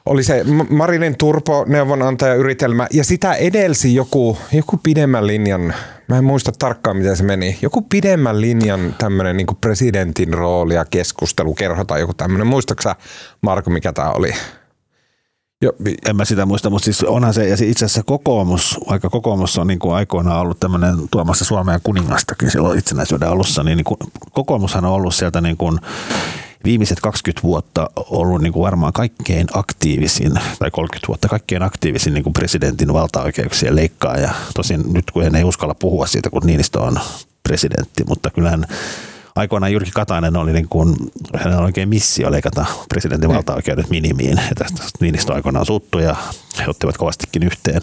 oli se Marinin Turpo-neuvonantaja-yritelmä ja sitä edelsi joku, joku pidemmän linjan, mä en muista tarkkaan miten se meni, joku pidemmän linjan tämmöinen niin presidentin rooli ja keskustelukerho tai joku tämmöinen. Muistaaksä Marko, mikä tämä oli? Jo. En mä sitä muista, mutta siis onhan se, ja itse asiassa kokoomus, vaikka kokoomus on niin kuin aikoinaan ollut tämmöinen tuomassa Suomea kuningastakin silloin itsenäisyyden alussa, niin, niin kuin, kokoomushan on ollut sieltä niin kuin viimeiset 20 vuotta ollut niin kuin varmaan kaikkein aktiivisin, tai 30 vuotta kaikkein aktiivisin niin kuin presidentin valtaoikeuksien leikkaaja. Tosin nyt kun en ei uskalla puhua siitä, kun Niinistö on presidentti, mutta kyllähän aikoinaan Jyrki Katainen oli niin kuin, hänellä oli oikein missio leikata presidentin mm. valtaoikeudet minimiin. Ja tästä Niinistö aikoinaan suuttu ja he ottivat kovastikin yhteen.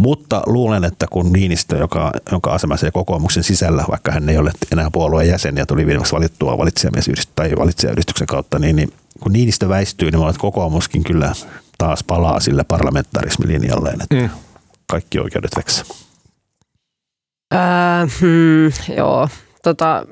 Mutta luulen, että kun Niinistö, joka, jonka asemassa ja kokoomuksen sisällä, vaikka hän ei ole enää puolueen jäsen ja tuli viimeksi valittua tai valitsijayhdistyksen kautta, niin, niin kun Niinistö väistyy, niin että kokoomuskin kyllä taas palaa sille parlamentarismilinjalleen, että mm. kaikki oikeudet veksää. Äh, hmm, joo, tota,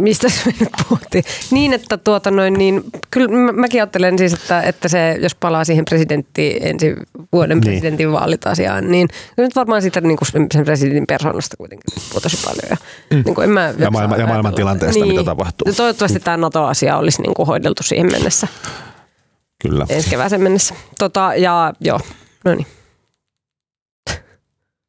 mistä se nyt puhuttiin? Niin, että tuota noin, niin kyllä mä, mäkin ajattelen siis, että, että se, jos palaa siihen presidentti, ensi vuoden niin. presidentin vaalit-asiaan, niin nyt varmaan siitä niin kuin sen presidentin persoonasta kuitenkin puhuu tosi paljon. Ja, mm. niin kuin en mä ja, maailma, ja maailman tilanteesta, niin, mitä tapahtuu. Toivottavasti tämä NATO-asia olisi niin kuin hoideltu siihen mennessä. Kyllä. Ensi kevääseen mennessä. Tota, ja joo, no niin.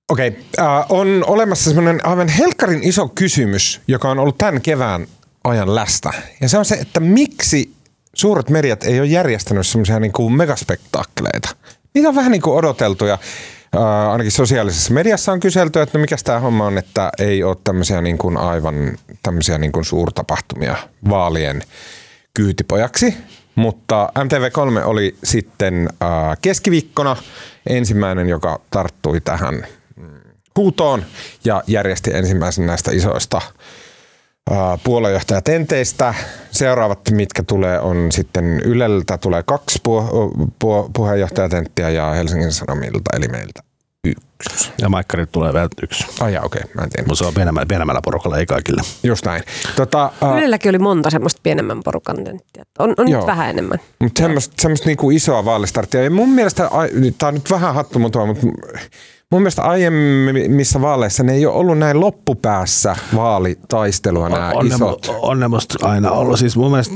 Okei, okay. äh, on olemassa semmoinen aivan helkkarin iso kysymys, joka on ollut tämän kevään ajan lästä. Ja se on se, että miksi suuret mediat ei ole järjestänyt semmoisia niin kuin megaspektaakkeleita. Niitä on vähän niin kuin odoteltu ja äh, ainakin sosiaalisessa mediassa on kyselty, että no mikä tämä homma on, että ei ole tämmöisiä niin kuin aivan tämmöisiä niin kuin suurtapahtumia vaalien kyytipojaksi. Mutta MTV3 oli sitten äh, keskiviikkona ensimmäinen, joka tarttui tähän huutoon ja järjesti ensimmäisen näistä isoista puoluejohtajatenteistä. Seuraavat, mitkä tulee, on sitten Yleltä tulee kaksi pu- pu- puheenjohtajatenttiä ja Helsingin Sanomilta, eli meiltä yksi. Ja Maikkarit tulee vielä yksi. Ai ja, okei, okay, mä en tiedä. Mutta se on pienemmällä, pienemmällä porukalla, ei kaikille. Just näin. Tota, uh, Ylelläkin oli monta semmoista pienemmän porukan tenttiä. On, on nyt vähän enemmän. Mutta semmoista, semmoista niinku isoa vaalistarttia. Ja mun mielestä, tämä on nyt vähän hattumutoa, mutta mun mielestä aiemmissa vaaleissa ne ei ole ollut näin loppupäässä vaalitaistelua nämä on, isot. On, on ne musta aina ollut. Siis mun mielestä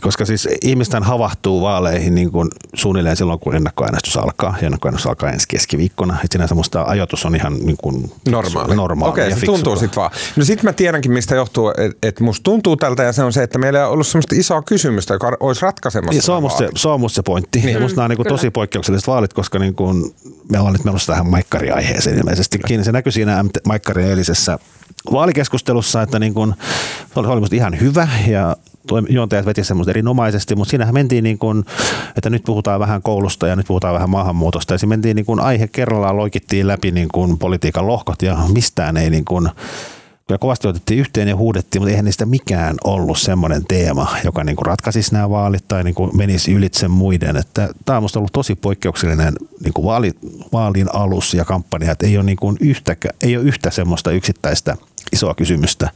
koska siis ihmisten havahtuu vaaleihin niin kuin suunnilleen silloin, kun ennakkoäänestys alkaa. Ja ennakkoäänestys alkaa ensi keskiviikkona. Että sinänsä musta ajatus on ihan niin kuin normaali. normaali Okei, okay, se tuntuu sitten vaan. No sitten mä tiedänkin, mistä johtuu, että et musta tuntuu tältä ja se on se, että meillä ei ole ollut sellaista isoa kysymystä, joka olisi ratkaisemassa. Ja se, on musta se, se, on musta se pointti. Niin. Ja musta nämä on niin kuin tosi poikkeukselliset vaalit, koska niin kuin, me ollaan nyt menossa tähän maikkariaiheeseen ilmeisesti. Se näkyy siinä Maikkarin eilisessä vaalikeskustelussa, että niin kuin, se oli, oli ihan hyvä ja juontajat veti semmoista erinomaisesti, mutta siinähän mentiin niin kuin, että nyt puhutaan vähän koulusta ja nyt puhutaan vähän maahanmuutosta. Ja siinä mentiin niin kuin aihe kerrallaan, loikittiin läpi niin kuin politiikan lohkot ja mistään ei niin kuin, kyllä kovasti otettiin yhteen ja huudettiin, mutta eihän niistä mikään ollut semmoinen teema, joka niin kuin ratkaisisi nämä vaalit tai niin kuin menisi ylitse muiden. Että tämä on minusta ollut tosi poikkeuksellinen niin kuin vaali, vaalin alus ja kampanja, että ei ole, niin kuin yhtä, ei ole yhtä semmoista yksittäistä isoa kysymystä,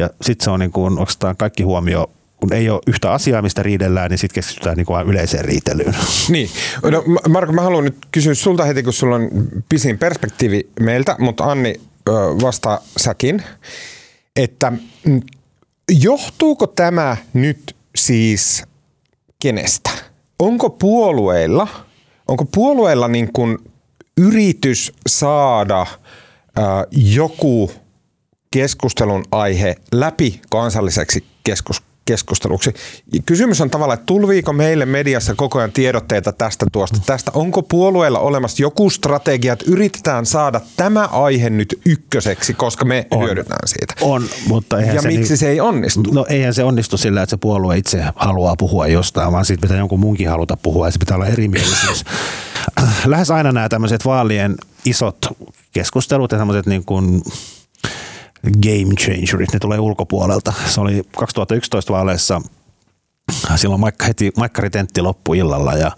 ja sitten se on niin kuin, oikeastaan kaikki huomio kun ei ole yhtä asiaa, mistä riidellään, niin sitten keskitytään niin kuin yleiseen riitelyyn. Niin. No, Marko, mä haluan nyt kysyä sulta heti, kun sulla on pisin perspektiivi meiltä, mutta Anni vastaa säkin, että mm, johtuuko tämä nyt siis kenestä? Onko puolueilla, onko puolueilla niin kuin yritys saada joku keskustelun aihe läpi kansalliseksi keskus, keskusteluksi. Kysymys on tavallaan, että tulviiko meille mediassa koko ajan tiedotteita tästä tuosta, tästä. Onko puolueella olemassa joku strategia, että yritetään saada tämä aihe nyt ykköseksi, koska me on, hyödytään siitä? On, mutta eihän Ja se miksi niin, se ei onnistu? No eihän se onnistu sillä, että se puolue itse haluaa puhua jostain, vaan siitä pitää jonkun munkin haluta puhua ja se pitää olla erimielisyys. Lähes aina nämä tämmöiset vaalien isot keskustelut ja tämmöiset niin kuin game changerit, ne tulee ulkopuolelta. Se oli 2011 vaaleissa, silloin Maikka, heti Maikkari tentti loppui illalla ja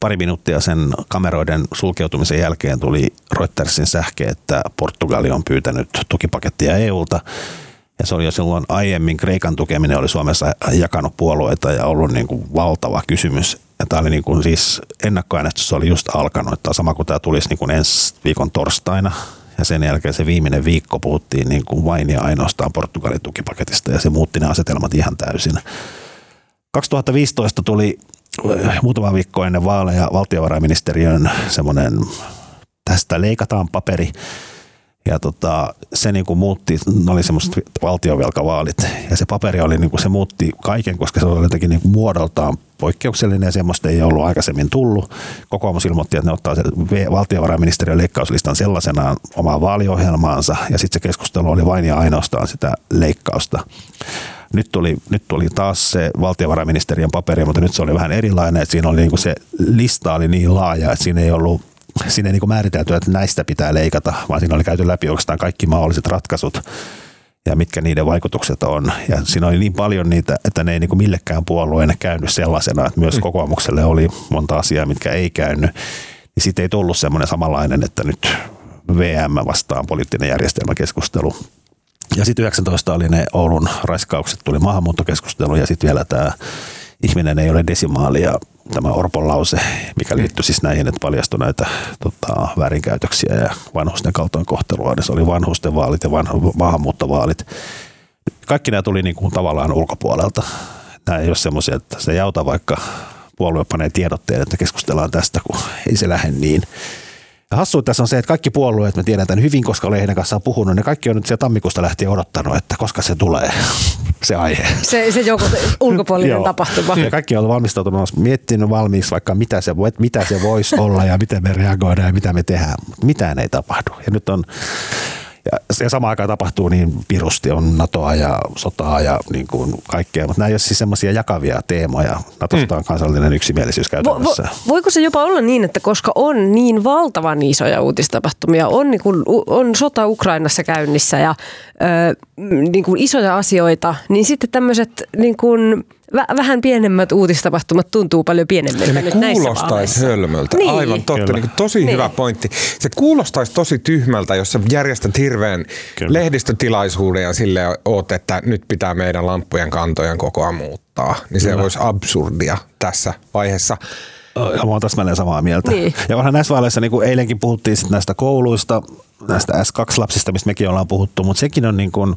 pari minuuttia sen kameroiden sulkeutumisen jälkeen tuli Reutersin sähke, että Portugali on pyytänyt tukipakettia EUlta. Ja se oli jo silloin aiemmin, Kreikan tukeminen oli Suomessa jakanut puolueita ja ollut niin kuin valtava kysymys. Ja tämä oli niin kuin siis ennakkoäänestys oli just alkanut, että sama kuin tämä tulisi niin kuin ensi viikon torstaina ja sen jälkeen se viimeinen viikko puhuttiin niin kuin vain ja ainoastaan Portugalin tukipaketista ja se muutti ne asetelmat ihan täysin. 2015 tuli äh, muutama viikko ennen vaaleja valtiovarainministeriön semmoinen tästä leikataan paperi, ja tota, se niin kuin muutti, ne oli semmoiset valtiovelkavaalit ja se paperi oli, niin kuin, se muutti kaiken, koska se oli jotenkin niin kuin muodoltaan poikkeuksellinen ja semmoista ei ollut aikaisemmin tullut. Kokoomus ilmoitti, että ne ottaa sen valtiovarainministeriön leikkauslistan sellaisenaan omaan vaaliohjelmaansa ja sitten se keskustelu oli vain ja ainoastaan sitä leikkausta. Nyt tuli, nyt tuli taas se valtiovarainministeriön paperi, mutta nyt se oli vähän erilainen, että siinä oli niin kuin se lista oli niin laaja, että siinä ei ollut siinä ei niin määritelty, että näistä pitää leikata, vaan siinä oli käyty läpi oikeastaan kaikki mahdolliset ratkaisut ja mitkä niiden vaikutukset on. Ja siinä oli niin paljon niitä, että ne ei niin millekään puolueelle käynyt sellaisena, että myös mm. kokoomukselle oli monta asiaa, mitkä ei käynyt. Niin siitä ei tullut semmoinen samanlainen, että nyt VM vastaan poliittinen järjestelmäkeskustelu. Ja sitten 19 oli ne Oulun raiskaukset, tuli maahanmuuttokeskustelu ja sitten vielä tämä ihminen ei ole desimaali ja tämä Orpon lause, mikä liittyy siis näihin, että paljastui näitä tota, väärinkäytöksiä ja vanhusten kaltoinkohtelua. Se oli vanhusten vaalit ja vanhu, maahanmuuttovaalit. Kaikki nämä tuli niin kuin tavallaan ulkopuolelta. Nämä ei ole semmoisia, että se ei auta vaikka puolue panee tiedotteen, että keskustellaan tästä, kun ei se lähde niin. Hassu tässä on se, että kaikki puolueet, me tiedän tämän hyvin, koska olen heidän kanssaan puhunut, ne kaikki on nyt siellä tammikuusta lähtien odottanut, että koska se tulee, se aihe. Se, se joku ulkopuolinen tapahtuma. Ja kaikki on valmistautunut, miettinyt valmiiksi vaikka mitä se, mitä se voisi olla ja miten me reagoidaan ja mitä me tehdään. Mitään ei tapahdu. Ja nyt on ja, ja samaan aikaan tapahtuu niin pirusti, on NATOa ja sotaa ja niin kuin kaikkea, mutta nämä ei ole siis semmoisia jakavia teemoja. NATOsta on kansallinen yksimielisyys käytännössä. Vo, vo, voiko se jopa olla niin, että koska on niin valtavan isoja uutistapahtumia, on, niin kuin, on sota Ukrainassa käynnissä ja ö, niin kuin isoja asioita, niin sitten tämmöiset niin kuin, vähän pienemmät uutistapahtumat tuntuu paljon pienemmiltä ne kuulostaisi hölmöltä. Niin. Aivan totta. Niin tosi niin. hyvä pointti. Se kuulostaisi tosi tyhmältä, jos sä järjestät hirveän Kyllä. lehdistötilaisuuden ja sille oot, että nyt pitää meidän lampujen kantojen kokoa muuttaa. Niin se olisi absurdia tässä vaiheessa. Ja mä oon täsmälleen samaa mieltä. Niin. Ja onhan näissä vaaleissa, niin kuin eilenkin puhuttiin sit näistä kouluista, näistä S2-lapsista, mistä mekin ollaan puhuttu, mutta sekin on niin kuin,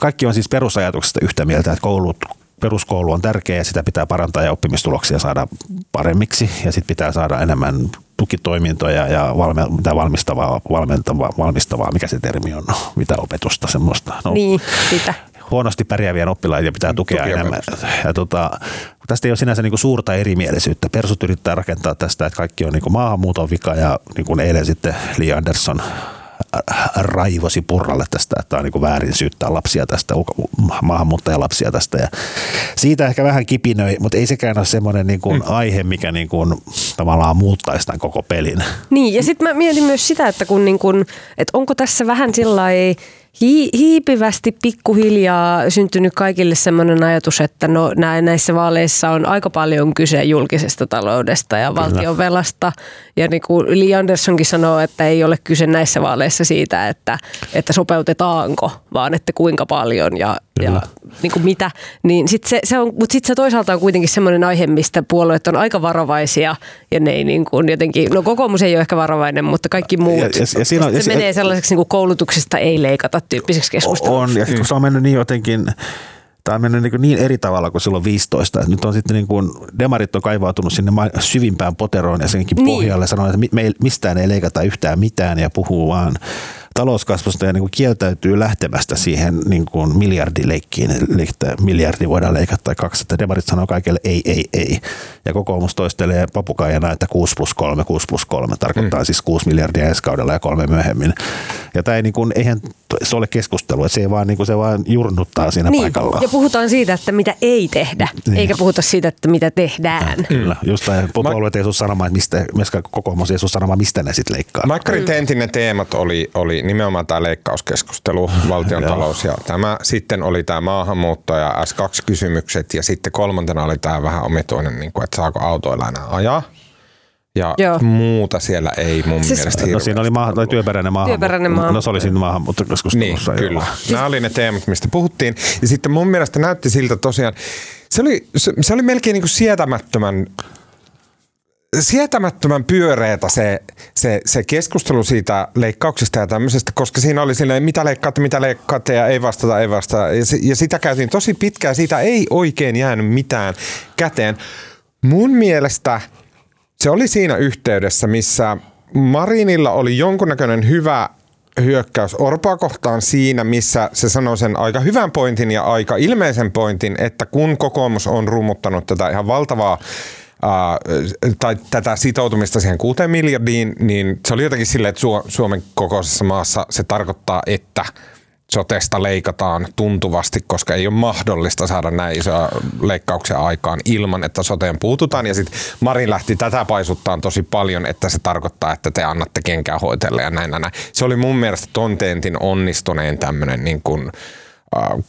kaikki on siis perusajatuksesta yhtä mieltä, että koulut, peruskoulu on tärkeä ja sitä pitää parantaa ja oppimistuloksia saada paremmiksi ja sitten pitää saada enemmän tukitoimintoja ja valme, mitä valmistavaa, valmentavaa, valmistavaa, mikä se termi on, mitä opetusta semmoista. No, niin, sitä. Huonosti pärjääviä oppilaita pitää tukea Tukia enemmän. Ja tota, tästä ei ole sinänsä niin suurta erimielisyyttä. Persut yrittää rakentaa tästä, että kaikki on niin maahanmuuton vika ja niin kuin eilen sitten Lee Anderson raivosi Purralle tästä, että on niin väärin syyttää lapsia tästä, maahanmuuttajalapsia tästä. Ja siitä ehkä vähän kipinöi, mutta ei sekään ole semmoinen niin kuin mm. aihe, mikä niin kuin tavallaan muuttaisi tämän koko pelin. Niin, ja sitten mä mietin myös sitä, että, kun niin kuin, että onko tässä vähän sillä hi- hiipivästi pikkuhiljaa syntynyt kaikille sellainen ajatus, että no näissä vaaleissa on aika paljon kyse julkisesta taloudesta ja valtionvelasta. Ja niin kuin Li Anderssonkin sanoo, että ei ole kyse näissä vaaleissa siitä, että, että sopeutetaanko, vaan että kuinka paljon ja, ja niin kuin mitä. Niin sit se, se on, mutta sitten se toisaalta on kuitenkin semmoinen aihe, mistä puolueet on aika varovaisia ja ne ei niin kuin jotenkin, no kokoomus ei ole ehkä varovainen, mutta kaikki muut. Ja, ja, ja siinä on, se ja, menee sellaiseksi niin kuin koulutuksesta ei leikata tyyppiseksi keskusteluksi. On, ja sitten kun se on mennyt niin jotenkin, tämä on mennyt niin, niin eri tavalla kuin silloin 15. Että nyt on sitten niin kuin, demarit on kaivautunut sinne syvimpään poteroon ja senkin niin. pohjalle sanoo, että me, mistään ei leikata yhtään mitään ja puhuu vaan talouskasvusta ja niin kuin kieltäytyy lähtemästä siihen niin kuin miljardileikkiin, että miljardi voidaan leikata tai kaksi, että demarit sanoo kaikille ei, ei, ei. Ja kokoomus toistelee papukaijana, että 6 plus 3, 6 plus 3 tarkoittaa mm. siis 6 miljardia ensi kaudella ja kolme myöhemmin. Ja tämä ei niin kuin, eihän se ole keskustelu, että se, ei vaan, niin kuin, se vaan jurnuttaa siinä niin, paikalla. Ja puhutaan siitä, että mitä ei tehdä, niin. eikä puhuta siitä, että mitä tehdään. Ja, kyllä, just tämä puolueet ei sanomaan, että mistä, myöskään kokoomus ei sanomaan, mistä ne sitten leikkaa. Maikkarin mm. Tentinen teemat oli, oli nimenomaan tämä leikkauskeskustelu, valtion talous ja tämä sitten oli tämä maahanmuutto ja S2-kysymykset ja sitten kolmantena oli tämä vähän omituinen, niin kuin, että saako autoilla enää ajaa. Ja Joo. muuta siellä ei mun siis, mielestä No siinä oli maa, tai työperäinen maahanmuutto. Työperäinen maahanmuutto. No se oli siinä maahanmuuttokeskustelussa. Niin, kyllä. Nämä oli ne teemat, mistä puhuttiin. Ja sitten mun mielestä näytti siltä tosiaan, se oli, se, se oli melkein niin kuin sietämättömän sietämättömän pyöreätä se, se, se keskustelu siitä leikkauksista ja tämmöisestä, koska siinä oli silleen, mitä leikkaatte, mitä leikkaatte ja ei vastata, ei vastata. Ja, se, ja sitä käytiin tosi pitkään, siitä ei oikein jäänyt mitään käteen. Mun mielestä se oli siinä yhteydessä, missä Marinilla oli jonkunnäköinen hyvä hyökkäys Orpaa kohtaan siinä, missä se sanoi sen aika hyvän pointin ja aika ilmeisen pointin, että kun kokoomus on rummuttanut tätä ihan valtavaa tai tätä sitoutumista siihen kuuteen miljardiin, niin se oli jotenkin silleen, että Suomen kokoisessa maassa se tarkoittaa, että sotesta leikataan tuntuvasti, koska ei ole mahdollista saada näin isoja leikkauksia aikaan ilman, että soteen puututaan. Ja sitten Marin lähti tätä paisuttaan tosi paljon, että se tarkoittaa, että te annatte kenkään hoitelle ja näin, näin. Se oli mun mielestä tontentin onnistuneen tämmöinen niin kuin, äh,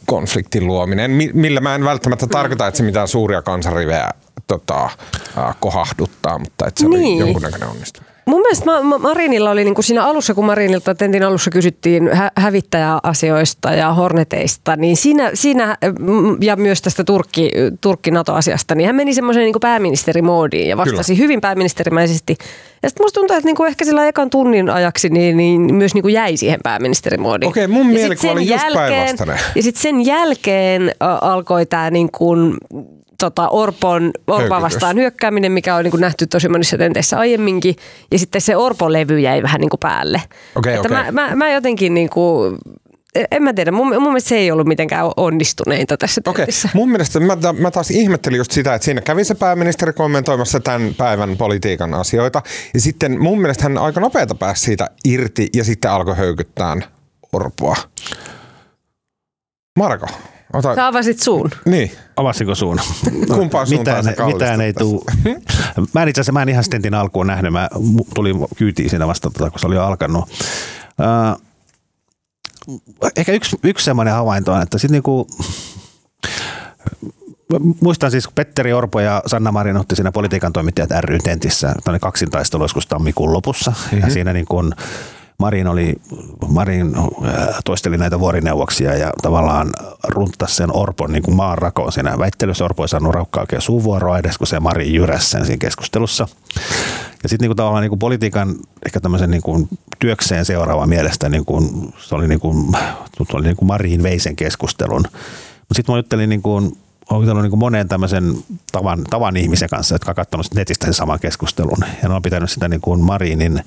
konfliktin luominen, millä mä en välttämättä tarkoita, että se mitään suuria kansanrivejä tota, äh, kohahduttaa, mutta että se niin. oli jonkunnäköinen onnistuminen. Mun mielestä Marinilla oli niin kuin siinä alussa, kun Marinilta tentin alussa kysyttiin hä- hävittäjäasioista ja Horneteista, niin siinä, siinä mm, ja myös tästä Turkki, Turkki-NATO-asiasta, niin hän meni semmoiseen niin pääministerimoodiin ja vastasi Kyllä. hyvin pääministerimäisesti. Ja sitten musta tuntuu, että niin kuin ehkä sillä ekan tunnin ajaksi niin, niin myös niin kuin jäi siihen pääministerimoodiin. Okei, mun mielikuva oli just päinvastainen. Ja sitten sen jälkeen alkoi tämä niin kuin tota, Orpon, Orpoa vastaan hyökkääminen, mikä on niin kuin nähty tosi monissa tenteissä aiemminkin. Ja sitten se Orpo-levy jäi vähän niin kuin päälle. Että okay. Mä, mä, mä jotenkin niin kuin, en mä tiedä, mun, mun mielestä se ei ollut mitenkään onnistuneinta tässä Okei, okay. mun mielestä mä, mä taas ihmettelin just sitä, että siinä kävi se pääministeri kommentoimassa tämän päivän politiikan asioita. Ja sitten mun mielestä hän aika nopeata pääsi siitä irti ja sitten alkoi höykyttää Orpoa. Marko, Ota... Sä avasit suun. Niin. Avasinko suun? Kumpaan mitään, se mitään ei tuu. Mä en itse asiassa, mä en ihan stentin alkuun nähnyt. Mä tulin kyytiin siinä vasta, tota, kun se oli jo alkanut. Uh, ehkä yksi, yksi semmoinen havainto on, että sitten niinku, muistan siis, kun Petteri Orpo ja Sanna Marin otti siinä politiikan toimittajat ry tentissä, kaksintaistelu joskus tammikuun lopussa. Mm-hmm. Ja siinä niin kuin, Marin, oli, Marin äh, toisteli näitä vuorineuvoksia ja tavallaan runttasi sen Orpon niin kuin maan rakoon siinä väittelyssä. Orpo ei saanut raukkaa oikein suuvuoroa edes, kun se Marin jyräsi sen siinä keskustelussa. Ja sitten niin tavallaan niin kuin politiikan ehkä tämmöisen niin kuin työkseen seuraava mielestä niin kuin, se oli, niin kuin, se oli niin kuin Marin veisen keskustelun. Mutta sitten mä juttelin niin kuin olen jutellut niin monen tämmöisen tavan, tavan ihmisen kanssa, jotka ovat katsonut netistä sen saman keskustelun. Ja ne on pitänyt sitä niin kuin Marinin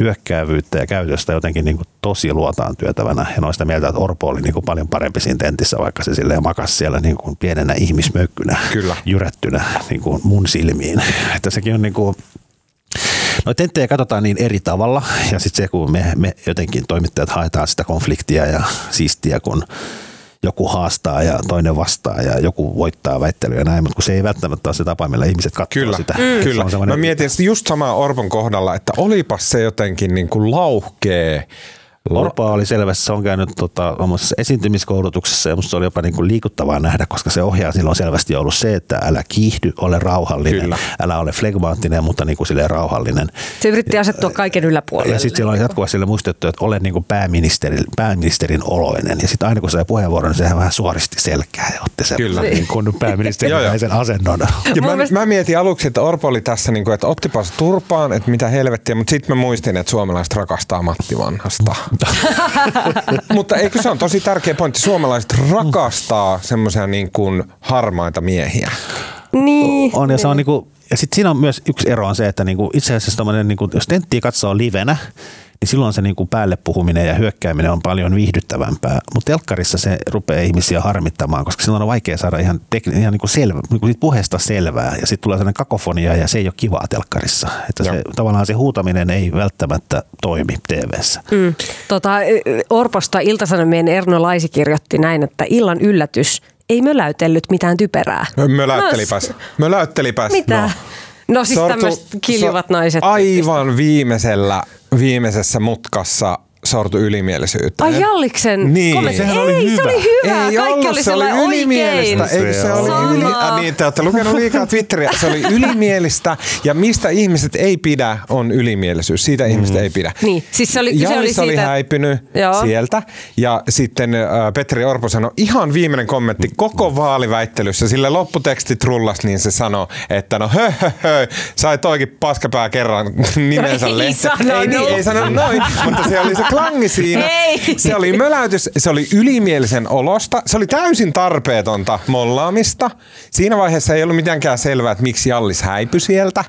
hyökkäävyyttä ja käytöstä jotenkin niin kuin tosi luotaan työtävänä. Ja ne on sitä mieltä, että Orpo oli niin kuin paljon parempi siinä tentissä, vaikka se silleen makasi siellä niin kuin pienenä ihmismökkynä, Kyllä. jyrättynä niin kuin mun silmiin. Että sekin on niin kuin, No tenttejä katsotaan niin eri tavalla ja sitten se, kun me, me jotenkin toimittajat haetaan sitä konfliktia ja siistiä, kun joku haastaa ja toinen vastaa ja joku voittaa väittelyä ja näin, mutta kun se ei välttämättä ole se tapa, millä ihmiset katsoo kyllä, sitä. Mm. Kyllä, mä mietin just samaa Orpon kohdalla, että olipas se jotenkin niin kuin lauhkee Orpa oli selvästi, se on käynyt tota, esiintymiskoulutuksessa ja musta se oli jopa niin kuin liikuttavaa nähdä, koska se ohjaa silloin selvästi ollut se, että älä kiihdy, ole rauhallinen, Kyllä. älä ole flegmaattinen, mutta niin kuin silleen rauhallinen. Se yritti asettua kaiken yläpuolelle. Ja sitten siellä oli jatkuvasti sille muistettu, että ole niin kuin pääministerin, pääministerin oloinen. Ja sitten aina kun sai puheenvuoron, niin sehän vähän suoristi selkää ja otti sen Kyllä. Niin kuin pääministerin sen asennon. Ja mä, mä, mietin aluksi, että Orpo oli tässä, niin kuin, että ottipas turpaan, että mitä helvettiä, mutta sitten mä muistin, että suomalaiset rakastaa Matti Vanhasta. Mutta eikö se on tosi tärkeä pointti? Suomalaiset rakastaa semmoisia niin kuin harmaita miehiä. Niin. On ja se on niin kuin, ja sitten siinä on myös yksi ero on se, että niinku itse asiassa niinku, jos tenttiä katsoo livenä, niin silloin se niin kuin päälle puhuminen ja hyökkääminen on paljon viihdyttävämpää. Mutta telkkarissa se rupeaa ihmisiä harmittamaan, koska silloin on vaikea saada ihan, tekni, ihan niin kuin selvä, niin kuin siitä puheesta selvää. Ja sitten tulee sellainen kakofonia ja se ei ole kivaa telkkarissa. Että se, tavallaan se huutaminen ei välttämättä toimi TV-ssä. Mm. Tota, Orposta Iltasanomien Erno Laisi kirjoitti näin, että illan yllätys ei möläytellyt mitään typerää. Möläyttelipäs. Möläyttelipäs. Mitä? No. No siis tämmöiset kiljuvat naiset. Aivan viimeisellä, viimeisessä mutkassa sortu ylimielisyyttä. Ai Jalliksen niin. kommentti. Sehän oli Ei, hyvä. se oli hyvä. Ei Kaikki ollut, oli se oli ylimielistä. Eikö se, oli yli... Ah, niin, te olette lukenut liikaa Twitteriä. Se oli ylimielistä. Ja mistä ihmiset ei pidä, on ylimielisyys. Siitä mm. ihmiset ei pidä. Niin, siis se oli, Jallis se oli, siitä... oli häipynyt Joo. sieltä. Ja sitten äh, Petteri Orpo sanoi ihan viimeinen kommentti koko vaaliväittelyssä. Sille lopputeksti trullas, niin se sanoi, että no hö, hö, hö sai toikin paskapää kerran nimensä ei lehteen. Ei, niin, ei sanonut noin, mutta se oli se klangi siinä. Ei. Se oli möläytys, se oli ylimielisen olosta. Se oli täysin tarpeetonta mollaamista. Siinä vaiheessa ei ollut mitenkään selvää, että miksi Jallis häipyi sieltä.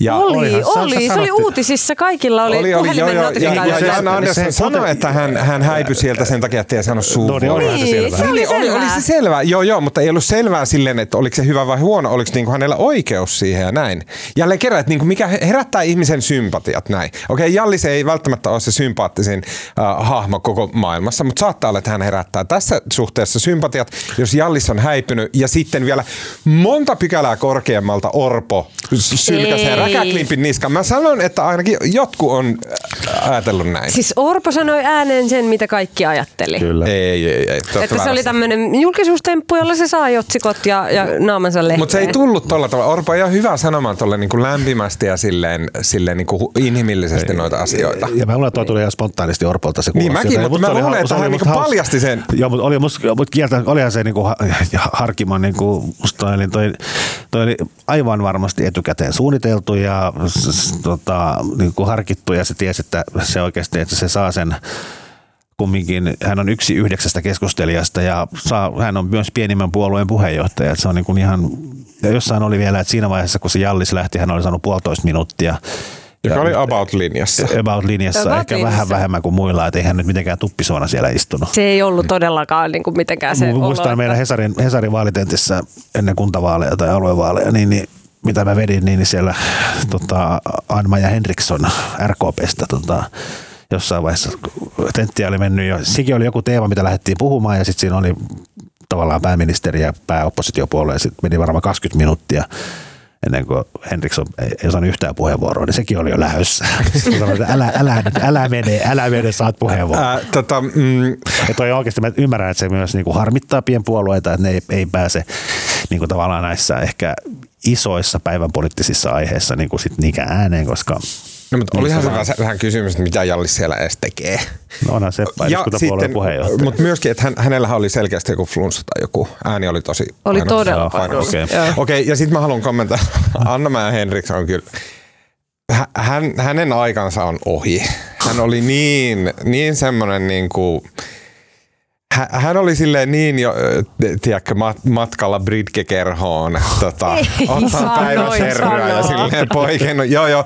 Ja oli, oli. sä Se oli uutisissa. Kaikilla oli, oli, oli, joo, puhelimen joo, ja, ja notifikaatio. Jan se- Andersson se- sanoi, että hän, hän häipyi sieltä sen takia, että ei saanut suun No niin, olihan se Niin, selvää. se oli Niin, oli, oli se selvää, joo joo, mutta ei ollut selvää silleen, että oliko se hyvä vai huono, oliko niinku hänellä oikeus siihen ja näin. Jälleen kerran, että niinku mikä herättää ihmisen sympatiat näin. Okei, Jallis ei välttämättä ole se sympaattisin äh, hahmo koko maailmassa, mutta saattaa olla, että hän herättää tässä suhteessa sympatiat, jos Jallis on häipynyt ja sitten vielä monta pykälää korkeammalta Orpo sylkäsee Ei. räkäklimpin niskan. Mä sanon, että ainakin jotkut on äh, ajatellut näin. Siis Orpo sanoi ääneen sen, mitä kaikki ajatteli. Kyllä. Ei, ei, ei. ei. Että se oli tämmöinen julkisuustemppu, jolla se sai otsikot ja, ja naamansa lehteen. Mutta se ei tullut tuolla tavalla. Orpo ei ole hyvä sanomaan tuolle niinku lämpimästi ja silleen, silleen niinku inhimillisesti noita asioita. Ja mä luulen, että toi tuli ihan spontaanisti Orpolta se Niin mäkin, mutta mä luulen, että hän niinku paljasti sen. Joo, mutta oli musta, mutta kieltä, olihan se niinku ha- ja Harkimon niinku, musta toi, toi, toi oli aivan varmasti etukäteen suunniteltu ja s- tota, niinku harkittu ja se tiesi, että se oikeasti, että se saa sen kumminkin, hän on yksi yhdeksästä keskustelijasta ja saa, hän on myös pienimmän puolueen puheenjohtaja. Se on niin kuin ihan, ja jossain oli vielä, että siinä vaiheessa kun se Jallis lähti, hän oli saanut puolitoista minuuttia. Joka Ja- oli about linjassa. about linjassa, About ehkä linjassa. vähän vähemmän kuin muilla, että eihän nyt mitenkään tuppisuona siellä istunut. Se ei ollut todellakaan niin kuin mitenkään se Mu- olo, Muistan että- meidän Hesarin, Hesarin vaalitentissä ennen kuntavaaleja tai aluevaaleja, niin, niin mitä mä vedin, niin siellä tota, Anma-ja Henriksson RKPstä tota, jossain vaiheessa tenttiä oli mennyt jo. Sekin oli joku teema, mitä lähdettiin puhumaan ja sitten siinä oli tavallaan pääministeri ja pääoppositiopuolue ja sitten meni varmaan 20 minuuttia ennen kuin Henriksson ei, ei saanut yhtään puheenvuoroa, niin sekin oli jo lähdössä. Sitten sanoin, että älä, älä, älä mene, älä mene, saat puheenvuoron. Ää, tota, mm, Ja toi oikeasti mä ymmärrän, että se myös niinku harmittaa pienpuolueita, että ne ei, ei pääse niinku tavallaan näissä ehkä isoissa päivänpoliittisissa aiheissa niinku sit niinkään ääneen, koska no, mutta olihan se vähän, vähän kysymys, että mitä Jallis siellä edes tekee. no onhan se eduskuntapuolueen puheenjohtaja. mutta myöskin, että hän, hänellä oli selkeästi joku flunssa tai joku. Ääni oli tosi Oli painava. todella okei. Joo. Okei, ja sitten mä haluan kommentoida. Anna-Mä Henriksson on kyllä, hä- hän, hänen aikansa on ohi. Hän oli niin, niin semmoinen niin kuin, hän oli silleen niin jo, tiedätkö, mat- matkalla Bridge-kerhoon tota, ottaa saa päiväserryä noin ja silleen poikennut. Joo, joo.